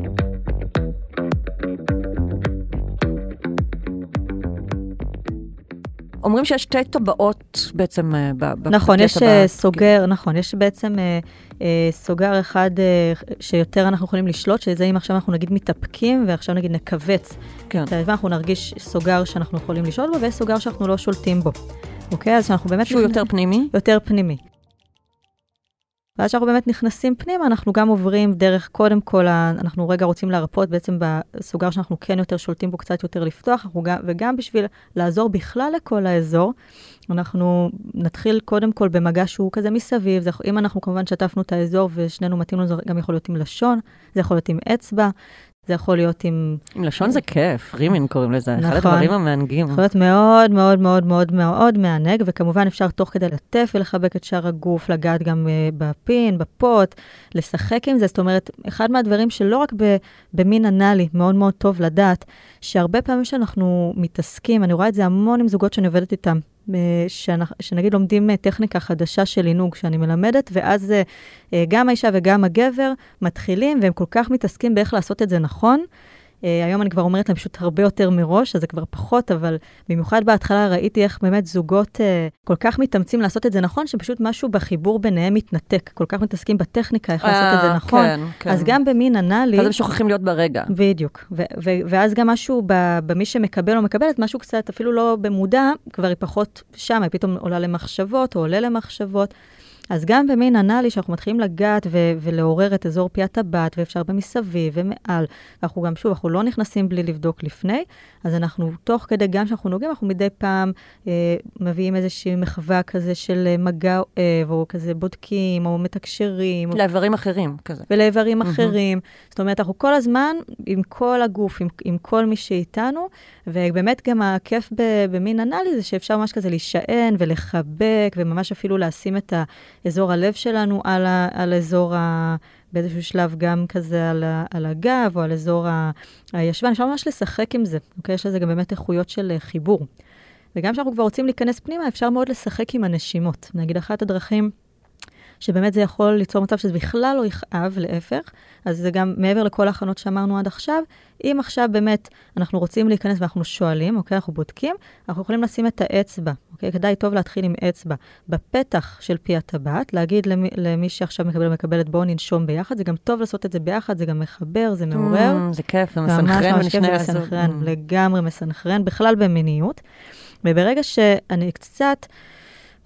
אומרים שיש שתי טבעות בעצם אה, ב- ב- נכון, בקטע יש ב- אה, סוגר, נכון, יש בעצם אה, סוגר אחד שיותר אנחנו יכולים לשלוט, שזה אם עכשיו אנחנו נגיד מתאפקים, ועכשיו נגיד נכווץ כן. את האיבה, אנחנו נרגיש סוגר שאנחנו יכולים לשלוט בו, ויש סוגר שאנחנו לא שולטים בו. אוקיי? אז שאנחנו באמת... שהוא יותר פנימי? יותר פנימי. ואז כשאנחנו באמת נכנסים פנימה, אנחנו גם עוברים דרך, קודם כל, אנחנו רגע רוצים להרפות בעצם בסוגר שאנחנו כן יותר שולטים בו, קצת יותר לפתוח, גם, וגם בשביל לעזור בכלל לכל האזור, אנחנו נתחיל קודם כל במגע שהוא כזה מסביב. זה, אם אנחנו כמובן שטפנו את האזור ושנינו מתאים לנו, זה גם יכול להיות עם לשון, זה יכול להיות עם אצבע, זה יכול להיות עם... עם לשון זה כיף, רימין קוראים לזה, אחד נכון. הדברים המענגים. יכול להיות מאוד מאוד מאוד מאוד מאוד מענג, וכמובן אפשר תוך כדי לטף ולחבק את שאר הגוף, לגעת גם uh, בפין, בפוט, לשחק עם זה. זאת אומרת, אחד מהדברים שלא רק במין אנאלי, מאוד מאוד טוב לדעת, שהרבה פעמים שאנחנו מתעסקים, אני רואה את זה המון עם זוגות שאני עובדת איתם, אה, שנגיד לומדים אה, טכניקה חדשה של עינוג שאני מלמדת, ואז אה, אה, גם האישה וגם הגבר מתחילים, והם כל כך מתעסקים באיך לעשות את זה נכון. Uh, היום אני כבר אומרת להם פשוט הרבה יותר מראש, אז זה כבר פחות, אבל במיוחד בהתחלה ראיתי איך באמת זוגות uh, כל כך מתאמצים לעשות את זה נכון, שפשוט משהו בחיבור ביניהם מתנתק. כל כך מתעסקים בטכניקה, איך לעשות את זה אה, נכון. כן, כן. אז גם במין אנאלי... אז הם שוכחים להיות ברגע. בדיוק. ואז גם משהו במי שמקבל או מקבלת, משהו קצת אפילו לא במודע, כבר היא פחות שם, היא פתאום עולה למחשבות או עולה למחשבות. אז גם במין אנאלי, שאנחנו מתחילים לגעת ו- ולעורר את אזור פי הטבעת, ואפשר במסביב ומעל, ואנחנו גם, שוב, אנחנו לא נכנסים בלי לבדוק לפני, אז אנחנו, תוך כדי, גם כשאנחנו נוגעים, אנחנו מדי פעם אה, מביאים איזושהי מחווה כזה של אה, מגע אוהב, או כזה בודקים, או מתקשרים. או... לאיברים אחרים, כזה. ולאיברים אחרים. זאת אומרת, אנחנו כל הזמן עם כל הגוף, עם, עם כל מי שאיתנו, ובאמת גם הכיף במין אנאלי זה שאפשר ממש כזה להישען ולחבק, וממש אפילו לשים את האזור הלב שלנו על, ה, על אזור ה... באיזשהו שלב גם כזה על, ה, על הגב או על אזור ה- הישבן, אפשר ממש לשחק עם זה, אוקיי? יש לזה גם באמת איכויות של אה, חיבור. וגם כשאנחנו כבר רוצים להיכנס פנימה, אפשר מאוד לשחק עם הנשימות. נגיד, אחת הדרכים שבאמת זה יכול ליצור מצב שזה בכלל לא יכאב, להפך. אז זה גם מעבר לכל ההכנות שאמרנו עד עכשיו. אם עכשיו באמת אנחנו רוצים להיכנס ואנחנו שואלים, אוקיי, אנחנו בודקים, אנחנו יכולים לשים את האצבע, אוקיי? כדאי טוב להתחיל עם אצבע בפתח של פי הטבעת, להגיד למי, למי שעכשיו מקבל ומקבלת, בואו ננשום ביחד. זה גם טוב לעשות את זה ביחד, זה גם מחבר, זה מעורר. Mm, זה כיף, זה מסנכרן בין שני הזוג. Mm. לגמרי מסנכרן, בכלל במיניות. וברגע שאני קצת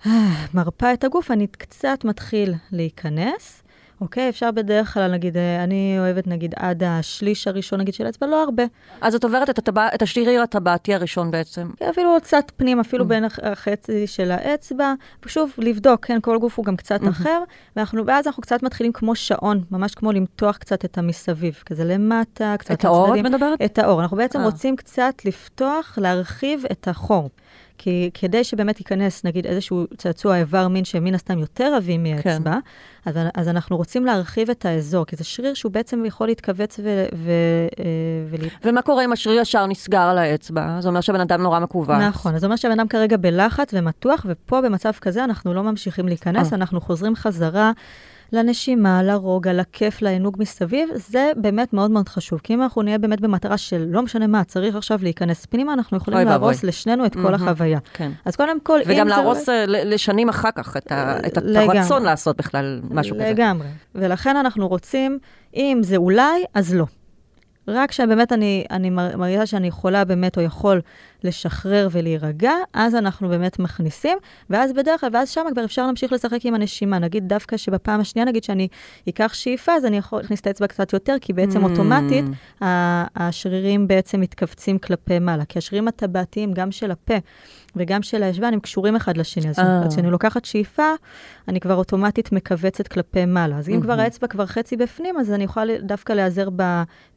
אה, מרפה את הגוף, אני קצת מתחיל להיכנס. אוקיי, אפשר בדרך כלל, נגיד, אה, אני אוהבת נגיד עד השליש הראשון, נגיד, של האצבע, לא הרבה. אז את עוברת את, הטבע, את השריר הטבעתי הראשון בעצם. כן, אפילו קצת פנים, אפילו Mm. בין הח- החצי של האצבע. שוב, לבדוק, כן, כל גוף הוא גם קצת Mhm. אחר, ואנחנו, ואז אנחנו קצת מתחילים כמו שעון, ממש כמו למתוח קצת את המסביב, כזה למטה, קצת את האור את לצדדים. מדברת? את האור. אנחנו בעצם אה. רוצים קצת לפתוח, להרחיב את החור. כי כדי שבאמת ייכנס, נגיד, איזשהו צעצוע איבר מין שמן הסתם יותר עבים מאצבע, כן. אז, אז אנחנו רוצים להרחיב את האזור, כי זה שריר שהוא בעצם יכול להתכווץ ו... ו, אה, ולה... ומה קורה אם השריר ישר נסגר על האצבע? זה אומר שהבן אדם נורא מכווץ. נכון, זה אומר שהבן אדם כרגע בלחץ ומתוח, ופה במצב כזה אנחנו לא ממשיכים להיכנס, אה. אנחנו חוזרים חזרה לנשימה, לרוגע, לכיף, לעינוג מסביב, זה באמת מאוד מאוד חשוב. כי אם אנחנו נהיה באמת במטרה של לא משנה מה, צריך עכשיו להיכנס פנימה, אנחנו יכולים אוי ואבוי. להרוס לשנינו את כל מהמם. החוויה. כן. אז קודם כל, אם וגם זה- להרוס אה, לשנים אחר כך את, ה, את לגמרי. הרצון לעשות בכלל משהו כזה. לגמרי. ולכן אנחנו רוצים, אם זה אולי, אז לא. רק שבאמת אני, אני מר- מרגישה שאני יכולה באמת, או יכול לשחרר ולהירגע, אז אנחנו באמת מכניסים, ואז בדרך כלל, ואז שם כבר אפשר להמשיך לשחק עם הנשימה. נגיד דווקא שבפעם השנייה, נגיד שאני אקח שאיפה, אז אני יכול להכניס את האצבע קצת יותר, כי בעצם Mm. אוטומטית השרירים בעצם מתכווצים כלפי מעלה. כי השרירים הטבעתיים, גם של הפה וגם של הישבן, הם קשורים אחד לשני. אז אה. כשאני לוקחת שאיפה, אני כבר אוטומטית מכווצת כלפי מעלה. אז אם כבר. האצבע כבר חצי בפנים, אז אני יכולה דווקא להיעזר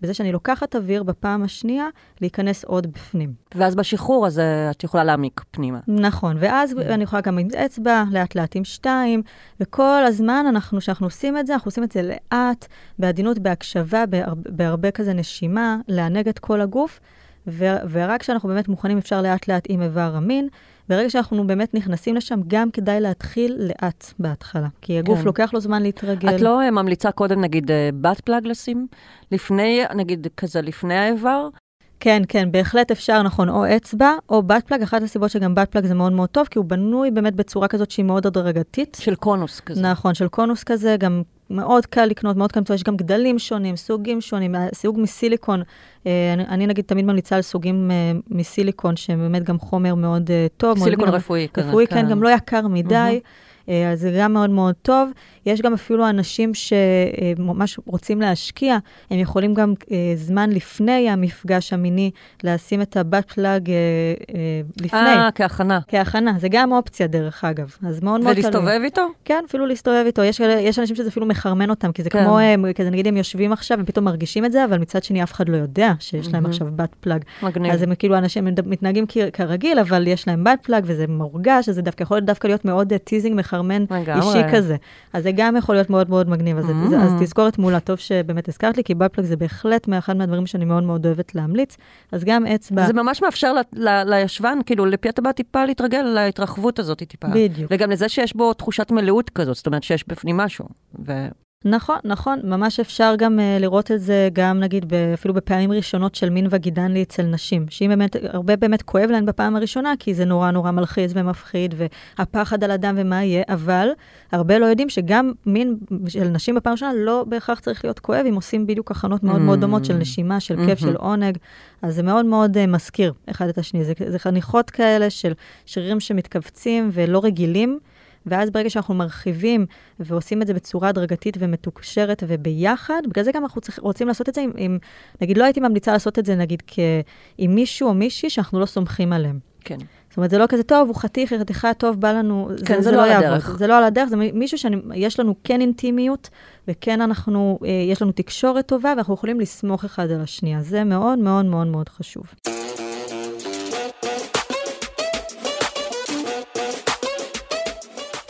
בזה שאני לוקחת אוויר בפעם השנייה, להיכנס עוד בפנים. ואז בשחרור הזה את יכולה להעמיק פנימה. נכון, ואז אני יכולה גם עם אצבע, לאט לאט עם שתיים, וכל הזמן אנחנו, כשאנחנו עושים את זה, אנחנו עושים את זה לאט, בעדינות, בהקשבה, בהרבה, בהרבה כזה נשימה, לענג את כל הגוף, ו- ורק כשאנחנו באמת מוכנים, אפשר לאט לאט עם איבר המין. ברגע שאנחנו באמת נכנסים לשם, גם כדאי להתחיל לאט בהתחלה, כי הגוף כן. לוקח לו זמן להתרגל. את לא אה, ממליצה קודם, נגיד, אה, butt plug לשים? לפני, נגיד, כזה לפני האיבר? כן, כן, בהחלט אפשר, נכון, או אצבע או butt plug. אחת הסיבות שגם butt plug זה מאוד מאוד טוב, כי הוא בנוי באמת בצורה כזאת שהיא מאוד הדרגתית. של קונוס כזה. נכון, של קונוס כזה, גם מאוד קל לקנות, מאוד קל למצוא, יש גם גדלים שונים, סוגים שונים, סוג מסיליקון. אה, אני, אני נגיד תמיד ממליצה על סוגים אה, מסיליקון, שהם באמת גם חומר מאוד אה, טוב. מאוד סיליקון גם- רפואי. רפואי, כן, גם לא יקר מדי. אה, אז זה גם מאוד מאוד טוב. יש גם אפילו אנשים שממש רוצים להשקיע, הם יכולים גם אה, זמן לפני המפגש המיני לשים את הבת פלאג אה, אה, לפני. אה, כהכנה. כהכנה, זה גם אופציה דרך אגב, אז מאוד מאוד תלוי. ולהסתובב איתו? כן, אפילו להסתובב איתו. יש, יש אנשים שזה אפילו מחרמן אותם, כי זה כן. כמו, הם, כזה נגיד הם יושבים עכשיו, הם פתאום מרגישים את זה, אבל מצד שני אף אחד לא יודע שיש להם מהמם. עכשיו בת פלאג. מגניב. אז הם כאילו אנשים הם מתנהגים כרגיל, אבל יש להם butt plug וזה מורגש, אז זה דווקא יכול דווקא להיות מאוד teasing מחרמן. אישי כזה. אז זה גם יכול להיות מאוד מאוד מגניב. אז, Mm. זה- אז תזכורת מעולה, טוב שבאמת הזכרת לי, כי butt plug זה בהחלט מאחד מהדברים שאני מאוד מאוד אוהבת להמליץ. אז גם אצבע, זה ממש מאפשר ל- ל- לישבן, כאילו, לפי הטבעת טיפה להתרגל להתרחבות הזאת טיפה. בדיוק. וגם לזה שיש בו תחושת מלאות כזאת, זאת אומרת שיש בפנים משהו. ו... נכון, נכון, ממש אפשר גם uh, לראות את זה גם נגיד ב, אפילו בפעמים ראשונות של מין וגינלי אצל נשים, שאם באמת, הרבה באמת כואב להן בפעם הראשונה, כי זה נורא נורא מלחיץ ומפחיד, והפחד על הדם ומה יהיה, אבל הרבה לא יודעים שגם מין של נשים בפעם הראשונה לא בהכרח צריך להיות כואב, אם עושים בדיוק הכנות מאוד מאוד דומות של נשימה, של כיף, של עונג, אז זה מאוד מאוד uh, מזכיר אחד את השני, זה, זה חניכות כאלה של שרירים שמתכווצים ולא רגילים. ואז ברגע שאנחנו מרחיבים ועושים את זה בצורה הדרגתית ומתוקשרת וביחד, בגלל זה גם אנחנו צריכים, רוצים לעשות את זה עם, עם, נגיד, לא הייתי ממליצה לעשות את זה, נגיד, כ, עם מישהו או מישהי שאנחנו לא סומכים עליהם. כן. זאת אומרת, זה לא כזה טוב, הוא חתיך, חתיכה, טוב, בא לנו, כן, זה זה לא לא על יעבוד. הדרך. זה לא על הדרך, זה מישהו שיש לנו כן אינטימיות, וכן אנחנו, אה, יש לנו תקשורת טובה, ואנחנו יכולים לסמוך אחד על השנייה. זה מאוד מאוד מאוד מאוד חשוב.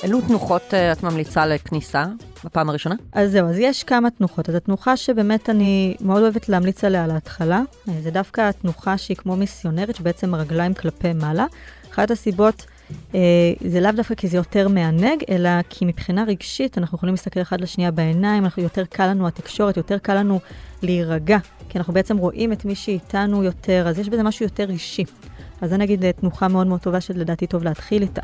אילו תנוחות אה, את ממליצה לכניסה בפעם הראשונה? אז זהו, אז יש כמה תנוחות. אז התנוחה שבאמת אני מאוד אוהבת להמליץ עליה להתחלה, אה, זה דווקא התנוחה שהיא כמו מיסיונרית, שבעצם הרגליים כלפי מעלה. אחת הסיבות, אה, זה לאו דווקא כי זה יותר מענג, אלא כי מבחינה רגשית אנחנו יכולים להסתכל אחד לשנייה בעיניים, אנחנו יותר קל לנו התקשורת, יותר קל לנו להירגע, כי אנחנו בעצם רואים את מי שאיתנו יותר, אז יש בזה משהו יותר אישי. אז זה נגיד תנוחה מאוד מאוד טובה שלדעתי טוב להתחיל איתה.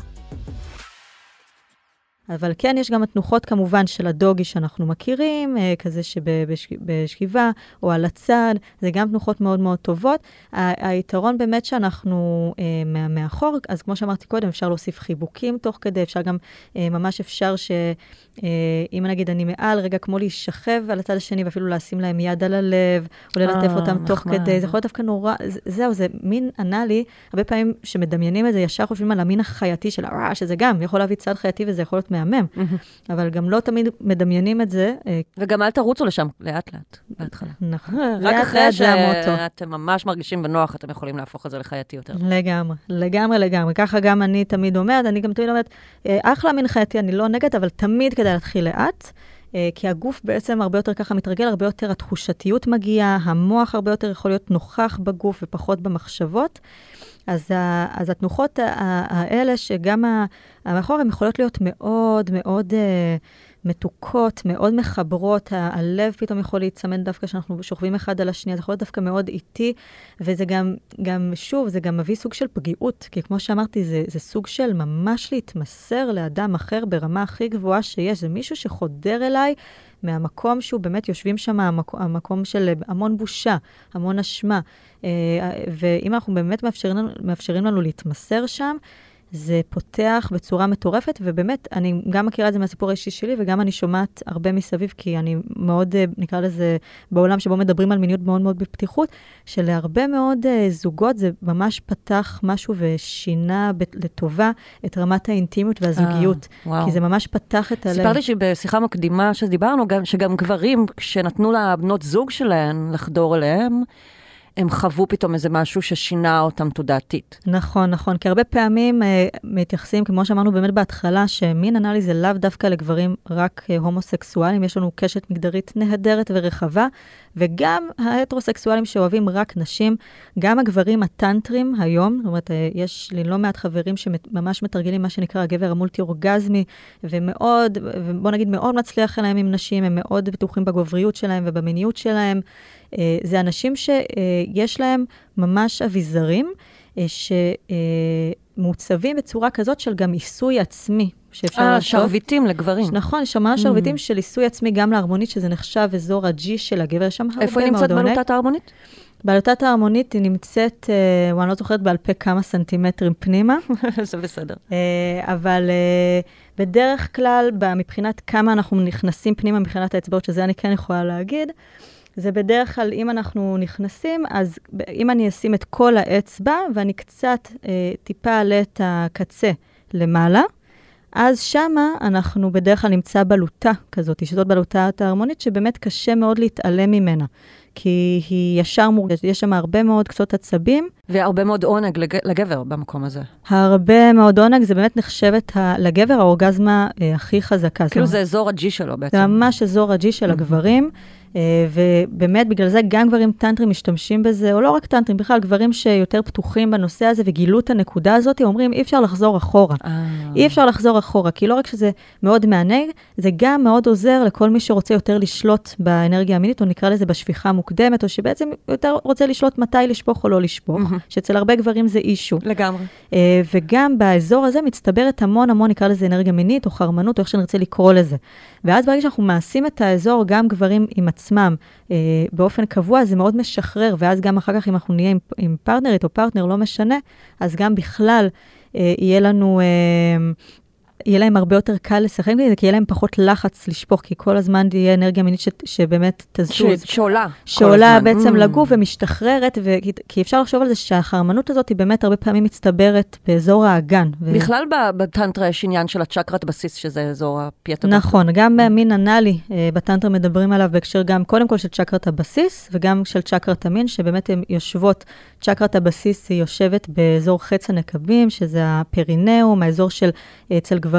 אבל כן, יש גם התנוחות כמובן של הדוגי שאנחנו מכירים, אה, כזה שבשכיבה או על הצד, זה גם תנוחות מאוד מאוד טובות. היתרון באמת שאנחנו אה, מאחור, אז כמו שאמרתי קודם, אפשר להוסיף חיבוקים תוך כדי, אפשר גם, אה, ממש אפשר שאם נגיד אני מעל, רגע כמו להישכב על הצד השני ואפילו לשים להם יד על הלב, או ללטף אה, אותם תוך. כדי, זה יכול להיות דווקא נורא, זה- זהו, זה מין ענה לי, הרבה פעמים שמדמיינים את זה, ישר חושבים על המין החייתי של הרע, שזה גם יכול להביא צד חייתי וזה יכול להיות מהמם, אבל גם לא תמיד מדמיינים את זה. אה, וגם אל תרוצו לשם לאט-לאט, בהתחלה. נכון. רק אחרי. שאתם ממש מרגישים בנוח, אתם יכולים להפוך את זה לחייתי יותר. לגמרי, לגמרי, לגמרי. ככה גם אני תמיד אומרת, אני גם תמיד אומרת, אה, אחלה מין חייתי, אני לא נגד, אבל תמיד כדאי להתחיל לאט. אה, כי הגוף בעצם הרבה יותר ככה מתרגל, הרבה יותר התחושתיות מגיעה, המוח הרבה יותר יכול להיות נוכח בגוף ופחות במחשבות. אז, ה, אז התנוחות האלה, שגם המאחור, הן יכולות להיות מאוד מאוד אה, מתוקות, מאוד מחברות, הלב פתאום יכול להיצמד דווקא כשאנחנו שוכבים אחד על השנייה, זה יכול להיות דווקא מאוד איטי, וזה גם, גם, שוב, זה גם מביא סוג של פגיעות, כי כמו שאמרתי, זה, זה סוג של ממש להתמסר לאדם אחר ברמה הכי גבוהה שיש, זה מישהו שחודר אליי מהמקום שהוא באמת, יושבים שם המקום, המקום של המון בושה, המון אשמה, אה, ואם אנחנו באמת מאפשרים מאפשרים לנו להתמסר שם, זה פותח בצורה מטורפת, ובאמת, אני גם מכירה את זה מהסיפור האישי שלי, וגם אני שומעת הרבה מסביב, כי אני מאוד, אה, נקרא לזה, בעולם שבו מדברים על מיניות מאוד מאוד בפתיחות, שלהרבה מאוד uh, זוגות זה ממש פתח משהו ושינה לטובה את רמת האינטימיות והזוגיות. אה, וואו. כי זה ממש פתח את הלב. סיפרתי שבשיחה מקדימה שדיברנו, גם, שגם גברים, כשנתנו לבנות זוג שלהן לחדור אליהם, הם חוו פתאום איזה משהו ששינה אותם תודעתית. נכון, נכון, כי הרבה פעמים אה, מתייחסים, כמו שאמרנו באמת בהתחלה, שמין אנאלי זה לאו דווקא לגברים רק אה, הומוסקסואלים, יש לנו קשת מגדרית נהדרת ורחבה, וגם ההטרוסקסואלים שאוהבים רק נשים, גם הגברים הטנטרים היום, זאת אומרת, אה, יש לי לא מעט חברים שממש מתרגלים מה שנקרא הגבר המולטי-אורגזמי, ומאוד, ובוא נגיד מאוד מצליח להם עם נשים, הם מאוד בטוחים בגבריות שלהם ובמיניות שלהם. אה, זה אנשים שיש להם ממש אביזרים, אה, שמעוצבים בצורה כזאת של גם עיסוי עצמי, שאפשר אה, לעשות. שרביטים לגברים. נכון, יש שם ממש שרביטים של עיסוי עצמי גם להרמונית, שזה נחשב אזור ה-G של הגבר, יש שם הרבה מאוד איפה היא נמצאת. בלוטת ההרמונית? בלוטת ההרמונית היא נמצאת, אה, אני לא זוכרת בעל פה כמה סנטימטרים פנימה, זה בסדר. אה, אבל אה, בדרך כלל, מבחינת כמה אנחנו נכנסים פנימה מבחינת האצבעות, שזה אני כן יכולה להגיד, זה בדרך כלל, אם אנחנו נכנסים, אז אם אני אשים את כל האצבע ואני קצת אה, טיפה אעלה את הקצה למעלה, אז שמה אנחנו בדרך כלל נמצא בלוטה כזאת, שזאת בלוטה ההרמונית, שבאמת קשה מאוד להתעלם ממנה. כי היא ישר מורגשת, יש שם הרבה מאוד קצות עצבים, והרבה מאוד עונג לג... לגבר במקום הזה. הרבה מאוד עונג, זה באמת נחשבת ה- לגבר האורגזמה אה, הכי חזקה. כאילו זה אזור הג'י שלו בעצם. זה ממש אזור הג'י של הגברים, אה, ובאמת בגלל זה גם גברים טנטרים משתמשים בזה, או לא רק טנטרים, בכלל גברים שיותר פתוחים בנושא הזה וגילו את הנקודה הזאת, אומרים אי אפשר לחזור אחורה. אה. אי אפשר לחזור אחורה, כי לא רק שזה מאוד מענג, זה גם מאוד עוזר לכל מי שרוצה יותר לשלוט באנרגיה המינית, או נקרא לזה בשפיכה מוקדמת, או שבעצם יותר רוצה לשלוט מתי לשפוך או לא לשפוך. שאצל הרבה גברים זה אישו. לגמרי. אה, וגם באזור הזה מצטברת המון המון, נקרא לזה אנרגיה מינית או חרמנות, או איך שנרצה לקרוא לזה. ואז ברגע שאנחנו מעשים את האזור, גם גברים עם עצמם, אה, באופן קבוע, זה מאוד משחרר, ואז גם אחר כך, אם אנחנו נהיה עם, עם פרטנרית או פרטנר, לא משנה, אז גם בכלל אה, יהיה לנו... אה, יהיה להם הרבה יותר קל לשחק בזה, כי יהיה להם פחות לחץ לשפוך, כי כל הזמן תהיה אנרגיה מינית ש, שבאמת תזוז. ש- שעולה. שעולה הזמן. בעצם Mm. לגוף ומשתחררת, ו... כי אפשר לחשוב על זה שהחרמנות הזאת היא באמת הרבה פעמים מצטברת באזור האגן. ו... בכלל בטנטרה יש עניין של הצ'קרת בסיס, שזה אזור הפיית הבא. נכון, גם במין אנאלי, אה, בטנטרה מדברים עליו בהקשר גם, קודם כל של צ'קרת הבסיס, וגם של צ'קרת המין, שבאמת הן יושבות, צ'קרת הבסיס היא יושבת באזור חץ הנקבים, שזה הפרינאום, האזור של, אה, אצל גברים,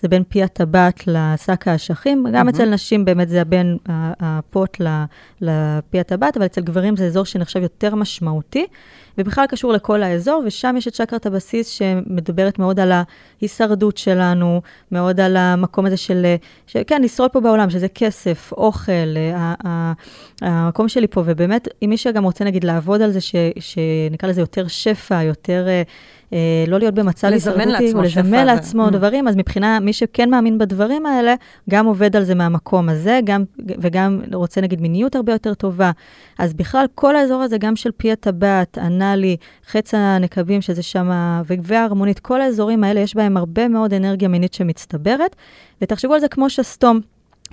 זה בין פי הטבעת לשק האשכים, גם מהמם. אצל נשים באמת זה בין הפוט לפי הטבעת, אבל אצל גברים זה אזור שנחשב יותר משמעותי. ובכלל קשור לכל האזור, ושם יש את צ'קרת הבסיס שמדברת מאוד על ההישרדות שלנו, מאוד על המקום הזה של, אה, ש, כן, לשרוד פה בעולם, שזה כסף, אוכל, המקום שלי פה, ובאמת, אם מי שגם רוצה נגיד לעבוד על זה, ש, שנקרא לזה יותר שפע, יותר... אה, לא להיות במצב הישרדותי, או לזמן לעצמו Mm. דברים, אז מבחינה, מי שכן מאמין בדברים האלה, גם עובד על זה מהמקום הזה, גם, וגם רוצה נגיד מיניות הרבה יותר טובה. אז בכלל, כל האזור הזה, גם של פי הטבעת, אנאלי, חץ הנקבים, שזה שם, וההרמונית, כל האזורים האלה, יש בהם הרבה מאוד אנרגיה מינית שמצטברת, ותחשבו על זה כמו שסתום.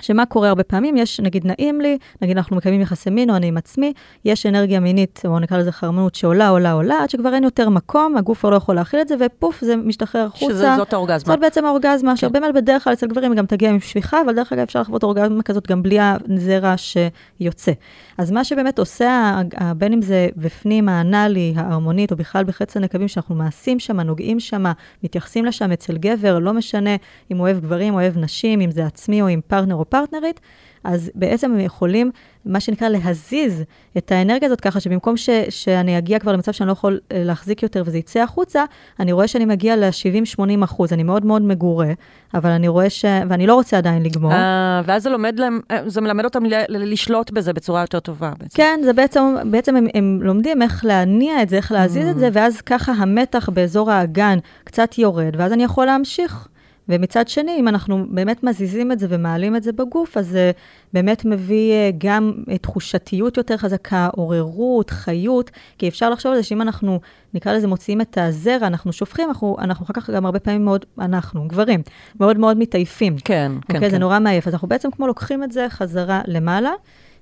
שמה קורה הרבה פעמים? יש, נגיד, נעים לי, נגיד אנחנו מקיימים יחסי מין או אני עם עצמי, יש אנרגיה מינית, או נקרא לזה חרמנות, שעולה, עולה, עולה, עד שכבר אין יותר מקום, הגוף כבר לא יכול להכיל את זה, ופוף, זה משתחרר החוצה. שזה זאת האורגזמה. זאת בעצם האורגזמה, שהרבה מאוד בדרך כלל אצל גברים היא גם תגיע עם שפיכה, אבל דרך אגב אפשר לחוות אורגזמה כזאת גם בלי הזרע שיוצא. אז מה שבאמת עושה, בין אם זה בפנים האנאלי, ההרמונית, או בכלל בחץ הנקבים, שאנחנו מעשים שם, נוגעים שם, מתייחסים לשם אצל גבר, לא משנה אם אוהב גברים או אוהב נשים, אם זה עצמי או עם פרטנר או פרטנרית, אז בעצם הם יכולים, מה שנקרא, להזיז את האנרגיה הזאת ככה שבמקום ש, שאני אגיע כבר למצב שאני לא יכול אה, להחזיק יותר וזה יצא החוצה, אני רואה שאני מגיע ל-70-80 אחוז. אני מאוד מאוד מגורה, אבל אני רואה ש... ואני לא רוצה עדיין לגמור. אה, ואז זה לומד להם, אה, זה מלמד אותם לשלוט בזה בצורה יותר טובה בעצם. כן, זה בעצם, בעצם הם, הם לומדים איך להניע את זה, איך להזיז את זה, ואז ככה המתח באזור האגן קצת יורד, ואז אני יכול להמשיך. ומצד שני, אם אנחנו באמת מזיזים את זה ומעלים את זה בגוף, אז זה באמת מביא אה, גם אה, תחושתיות יותר חזקה, עוררות, חיות, כי אפשר לחשוב על זה שאם אנחנו, נקרא לזה, מוציאים את הזרע, אנחנו שופכים, אנחנו, אנחנו אחר כך גם הרבה פעמים מאוד, אנחנו, גברים, מאוד מאוד מתעייפים. כן, כן, אוקיי, זה כן. נורא מעייף. אז אנחנו בעצם כמו לוקחים את זה חזרה למעלה.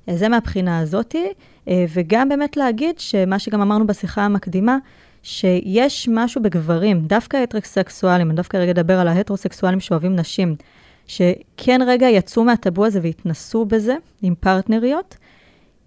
אה, זה מהבחינה הזאתי, וגם באמת להגיד שמה שגם אמרנו בשיחה המקדימה, שיש משהו בגברים, דווקא הטרוסקסואלים, אני דווקא רגע אדבר על ההטרוסקסואלים שאוהבים נשים, שכן רגע יצאו מהטאבו הזה והתנסו בזה עם פרטנריות,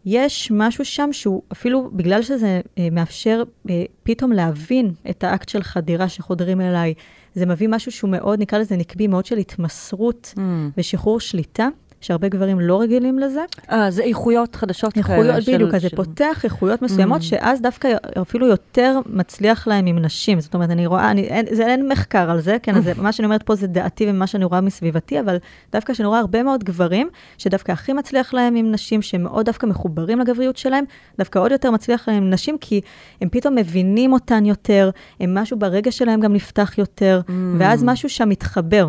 יש משהו שם שהוא אפילו, בגלל שזה אה, מאפשר אה, פתאום להבין את האקט של חדירה שחודרים אליי, זה מביא משהו שהוא מאוד, נקרא לזה נקבי, מאוד של התמסרות Mm. ושחרור שליטה, שהרבה גברים לא רגילים לזה. אה, זה איכויות חדשות כאלה. איכויות, בדיוק, אז זה פותח איכויות מסוימות, Mm. שאז דווקא אפילו יותר מצליח להם עם נשים. זאת אומרת, אני רואה, אני, אין, זה אין מחקר על זה, כן, אז זה, מה שאני אומרת פה זה דעתי ומה שאני רואה מסביבתי, אבל דווקא שאני רואה הרבה מאוד גברים, שדווקא הכי מצליח להם עם נשים, שהם מאוד דווקא מחוברים לגבריות שלהם, דווקא עוד יותר מצליח להם עם נשים, כי הם פתאום מבינים אותן יותר, הם משהו ברגע שלהם גם נפתח יותר, Mm. ואז משהו שם מתחבר.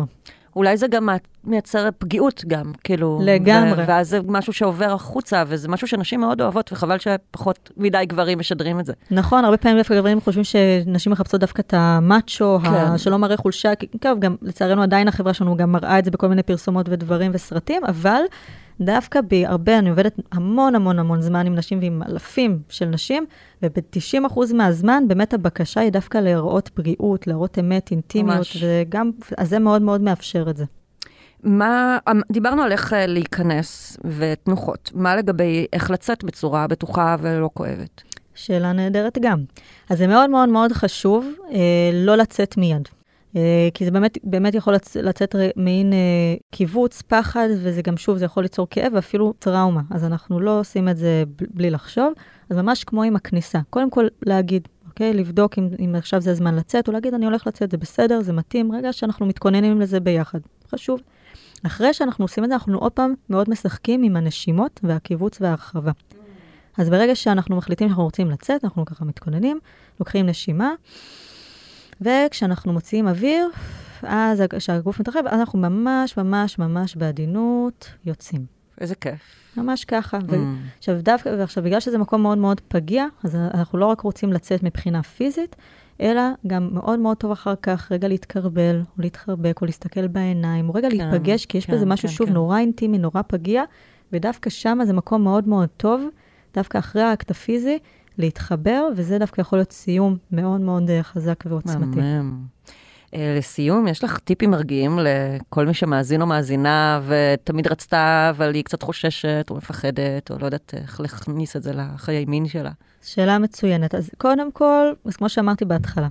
אולי זה גם מייצר פגיעות גם, כאילו. לגמרי. ו- ואז זה משהו שעובר החוצה, וזה משהו שנשים מאוד אוהבות, וחבל שפחות מדי גברים משדרים את זה. נכון, הרבה פעמים דווקא גברים חושבים שנשים מחפשות דווקא את המאצ'ו, כן. כן. שלא מראה חולשה, כי טוב, גם לצערנו עדיין החברה שלנו גם מראה את זה בכל מיני פרסומות ודברים וסרטים, אבל דווקא בהרבה, אני עובדת המון המון המון זמן עם נשים ועם אלפים של נשים, וב-90% מהזמן באמת הבקשה היא דווקא להראות בריאות, להראות אמת, אינטימיות, ממש. וגם, אז זה מאוד מאוד מאפשר את זה. מה, אמ, דיברנו על איך אה, להיכנס ותנוחות. מה לגבי איך לצאת בצורה בטוחה ולא כואבת? שאלה נהדרת גם. אז זה מאוד מאוד מאוד חשוב אה, לא לצאת מיד. אה, כי זה באמת, באמת יכול לצ- לצאת מעין אה, קיבוץ, פחד, וזה גם, שוב, זה יכול ליצור כאב ואפילו טראומה. אז אנחנו לא עושים את זה בלי לחשוב. אז ממש כמו עם הכניסה. קודם כל להגיד, אוקיי? לבדוק אם, אם עכשיו זה הזמן לצאת, או להגיד, אני הולך לצאת, זה בסדר, זה מתאים, רגע שאנחנו מתכוננים לזה ביחד. חשוב. אחרי שאנחנו עושים את זה, אנחנו עוד פעם מאוד משחקים עם הנשימות והקיבוץ וההרחבה. אז ברגע שאנחנו מחליטים שאנחנו רוצים לצאת, אנחנו ככה מתכוננים, לוקחים נשימה, וכשאנחנו מוציאים אוויר, אז כשהגוף מתרחב, אז אנחנו ממש ממש ממש בעדינות יוצאים. איזה כיף. ממש ככה. Mm. ו- עכשיו, דווקא, ועכשיו, בגלל שזה מקום מאוד מאוד פגיע, אז אנחנו לא רק רוצים לצאת מבחינה פיזית, אלא גם מאוד מאוד טוב אחר כך רגע להתקרבל, או להתחרבק, או להסתכל בעיניים, או רגע כן, להתפגש, כי יש כן, בזה משהו כן, שוב כן. נורא אינטימי, נורא פגיע, ודווקא שם זה מקום מאוד מאוד טוב, דווקא אחרי האקט הפיזי, להתחבר, וזה דווקא יכול להיות סיום מאוד מאוד אה, חזק ועוצמתי. מהמם. אה, לסיום, יש לך טיפים מרגיעים לכל מי שמאזין או מאזינה ותמיד רצתה, אבל היא קצת חוששת או מפחדת, או לא יודעת איך להכניס את זה לחיי מין שלה. שאלה מצוינת. אז קודם כל, אז כמו שאמרתי בהתחלה,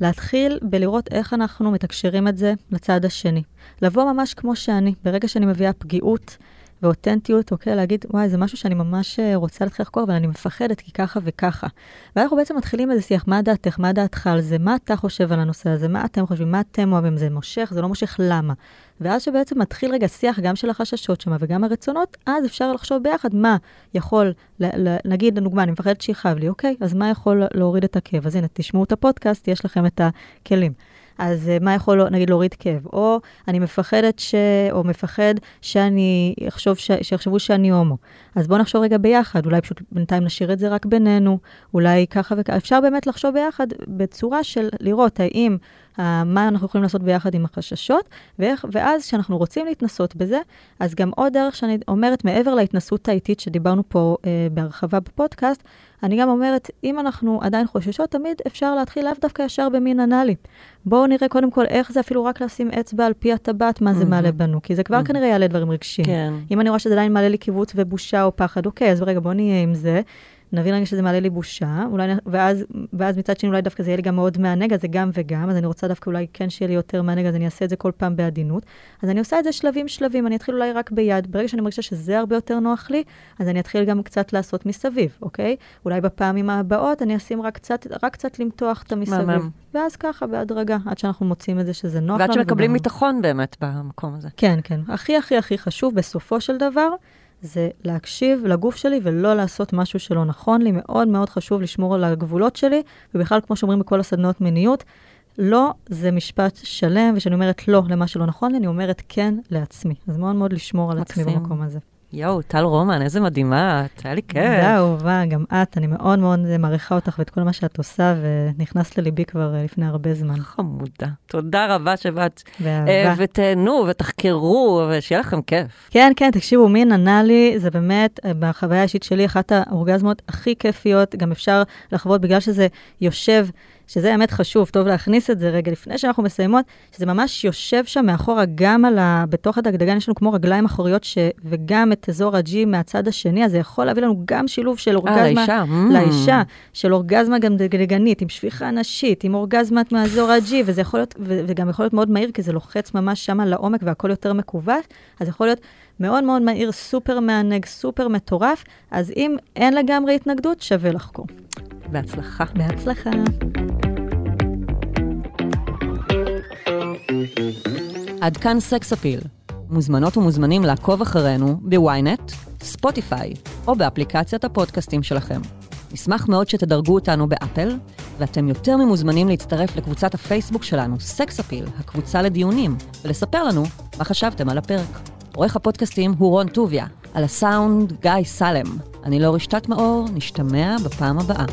להתחיל בלראות איך אנחנו מתקשרים את זה לצד השני. לבוא ממש כמו שאני, ברגע שאני מביאה פגיעות ואותנטיות, אוקיי, להגיד, וואי, זה משהו שאני ממש אה, רוצה להתחיל לחקור, אבל אני מפחדת כי ככה וככה. ואנחנו בעצם מתחילים איזה שיח, מה דעתך, מה דעתך על זה, מה אתה חושב על הנושא הזה, מה אתם חושבים, מה אתם אוהבים, זה מושך, זה לא מושך, למה? ואז שבעצם מתחיל רגע שיח גם של החששות שם וגם הרצונות, אז אפשר לחשוב ביחד מה יכול, נגיד, לדוגמה, אני מפחדת שיכאב לי, אוקיי, אז מה יכול להוריד את הכאב? אז הנה, תשמעו את הפודקאסט, יש לכם את הכלים. אז uh, מה יכול, נגיד, להוריד כאב? או אני מפחדת ש... או מפחד שאני אחשוב, ש... שיחשבו שאני הומו. אז בואו נחשוב רגע ביחד, אולי פשוט בינתיים נשאיר את זה רק בינינו, אולי ככה וככה. אפשר באמת לחשוב ביחד בצורה של לראות האם, מה אנחנו יכולים לעשות ביחד עם החששות, ואיך, ואז כשאנחנו רוצים להתנסות בזה, אז גם עוד דרך שאני אומרת, מעבר להתנסות האיטית שדיברנו פה uh, בהרחבה בפודקאסט, אני גם אומרת, אם אנחנו עדיין חוששות, תמיד אפשר להתחיל לאו דווקא ישר במין אנאלי. בואו נראה קודם כל איך זה אפילו רק לשים אצבע על פי הטבעת, מה זה מעלה בנו, כי זה כבר כנראה יעלה דברים רגשיים. כן. אם אני רואה שזה עדיין מעלה לי קיבוץ ובושה או פחד, אוקיי, אז רגע, בוא נהיה עם זה. נבין רגע שזה מעלה לי בושה, אולי, ואז, ואז מצד שני אולי דווקא זה יהיה לי גם מאוד מענג, אז זה גם וגם, אז אני רוצה דווקא אולי כן שיהיה לי יותר מענג, אז אני אעשה את זה כל פעם בעדינות. אז אני עושה את זה שלבים שלבים, אני אתחיל אולי רק ביד. ברגע שאני מרגישה שזה הרבה יותר נוח לי, אז אני אתחיל גם קצת לעשות מסביב, אוקיי? אולי בפעמים הבאות אני אשים רק קצת, רק קצת למתוח את המסביב. מהמם. ואז ככה, בהדרגה, עד שאנחנו מוצאים את זה שזה נוח לנו. ועד שמקבלים וגם- ביטחון באמת במקום הזה. כן, כן. הכי הכי הכי חשוב בסופו של דבר, זה להקשיב לגוף שלי ולא לעשות משהו שלא נכון לי. מאוד מאוד חשוב לשמור על הגבולות שלי, ובכלל, כמו שאומרים בכל הסדנאות מיניות, לא זה משפט שלם, וכשאני אומרת לא למה שלא נכון לי, אני אומרת כן לעצמי. אז מאוד מאוד לשמור על עצמי. במקום הזה. יואו, טל רומן, איזה מדהימה את, היה לי כיף. תודה, אהובה, גם את, אני מאוד מאוד מעריכה אותך ואת כל מה שאת עושה, ונכנסת לליבי כבר אה, לפני הרבה זמן. חמודה. תודה רבה שבאת. אה, באהבה. ותהנו ותחקרו, ושיהיה לכם כיף. כן, כן, תקשיבו, מין ענה לי, זה באמת, אה, בחוויה האישית שלי, אחת האורגזמות הכי כיפיות, גם אפשר לחוות בגלל שזה יושב, שזה באמת חשוב, טוב להכניס את זה רגע לפני שאנחנו מסיימות, שזה ממש יושב שם מאחורה, גם על ה... בתוך הדגדגן יש לנו כמו רגליים אחוריות, ש... וגם את אזור הג'י מהצד השני, אז זה יכול להביא לנו גם שילוב של אה, אורגזמה... לאישה. Mm. לאישה, של אורגזמה גם דגדגנית, עם שפיכה נשית, עם אורגזמת מאזור הג'י, וזה יכול להיות, ו- וגם יכול להיות מאוד מהיר, כי זה לוחץ ממש שם לעומק והכל יותר מכווץ, אז יכול להיות מאוד מאוד מהיר, סופר מענג, סופר מטורף, אז אם אין לגמרי התנגדות, שווה לחקור. בהצלחה. בהצלחה. עד כאן סקס אפיל. מוזמנות ומוזמנים לעקוב אחרינו בוויינט, ספוטיפיי או באפליקציית הפודקאסטים שלכם. נשמח מאוד שתדרגו אותנו באפל, ואתם יותר ממוזמנים להצטרף לקבוצת הפייסבוק שלנו, סקס אפיל, הקבוצה לדיונים, ולספר לנו מה חשבתם על הפרק. עורך הפודקאסטים הוא רון טוביה, על הסאונד גיא סלם. אני לא רשתת מאור, נשתמע בפעם הבאה.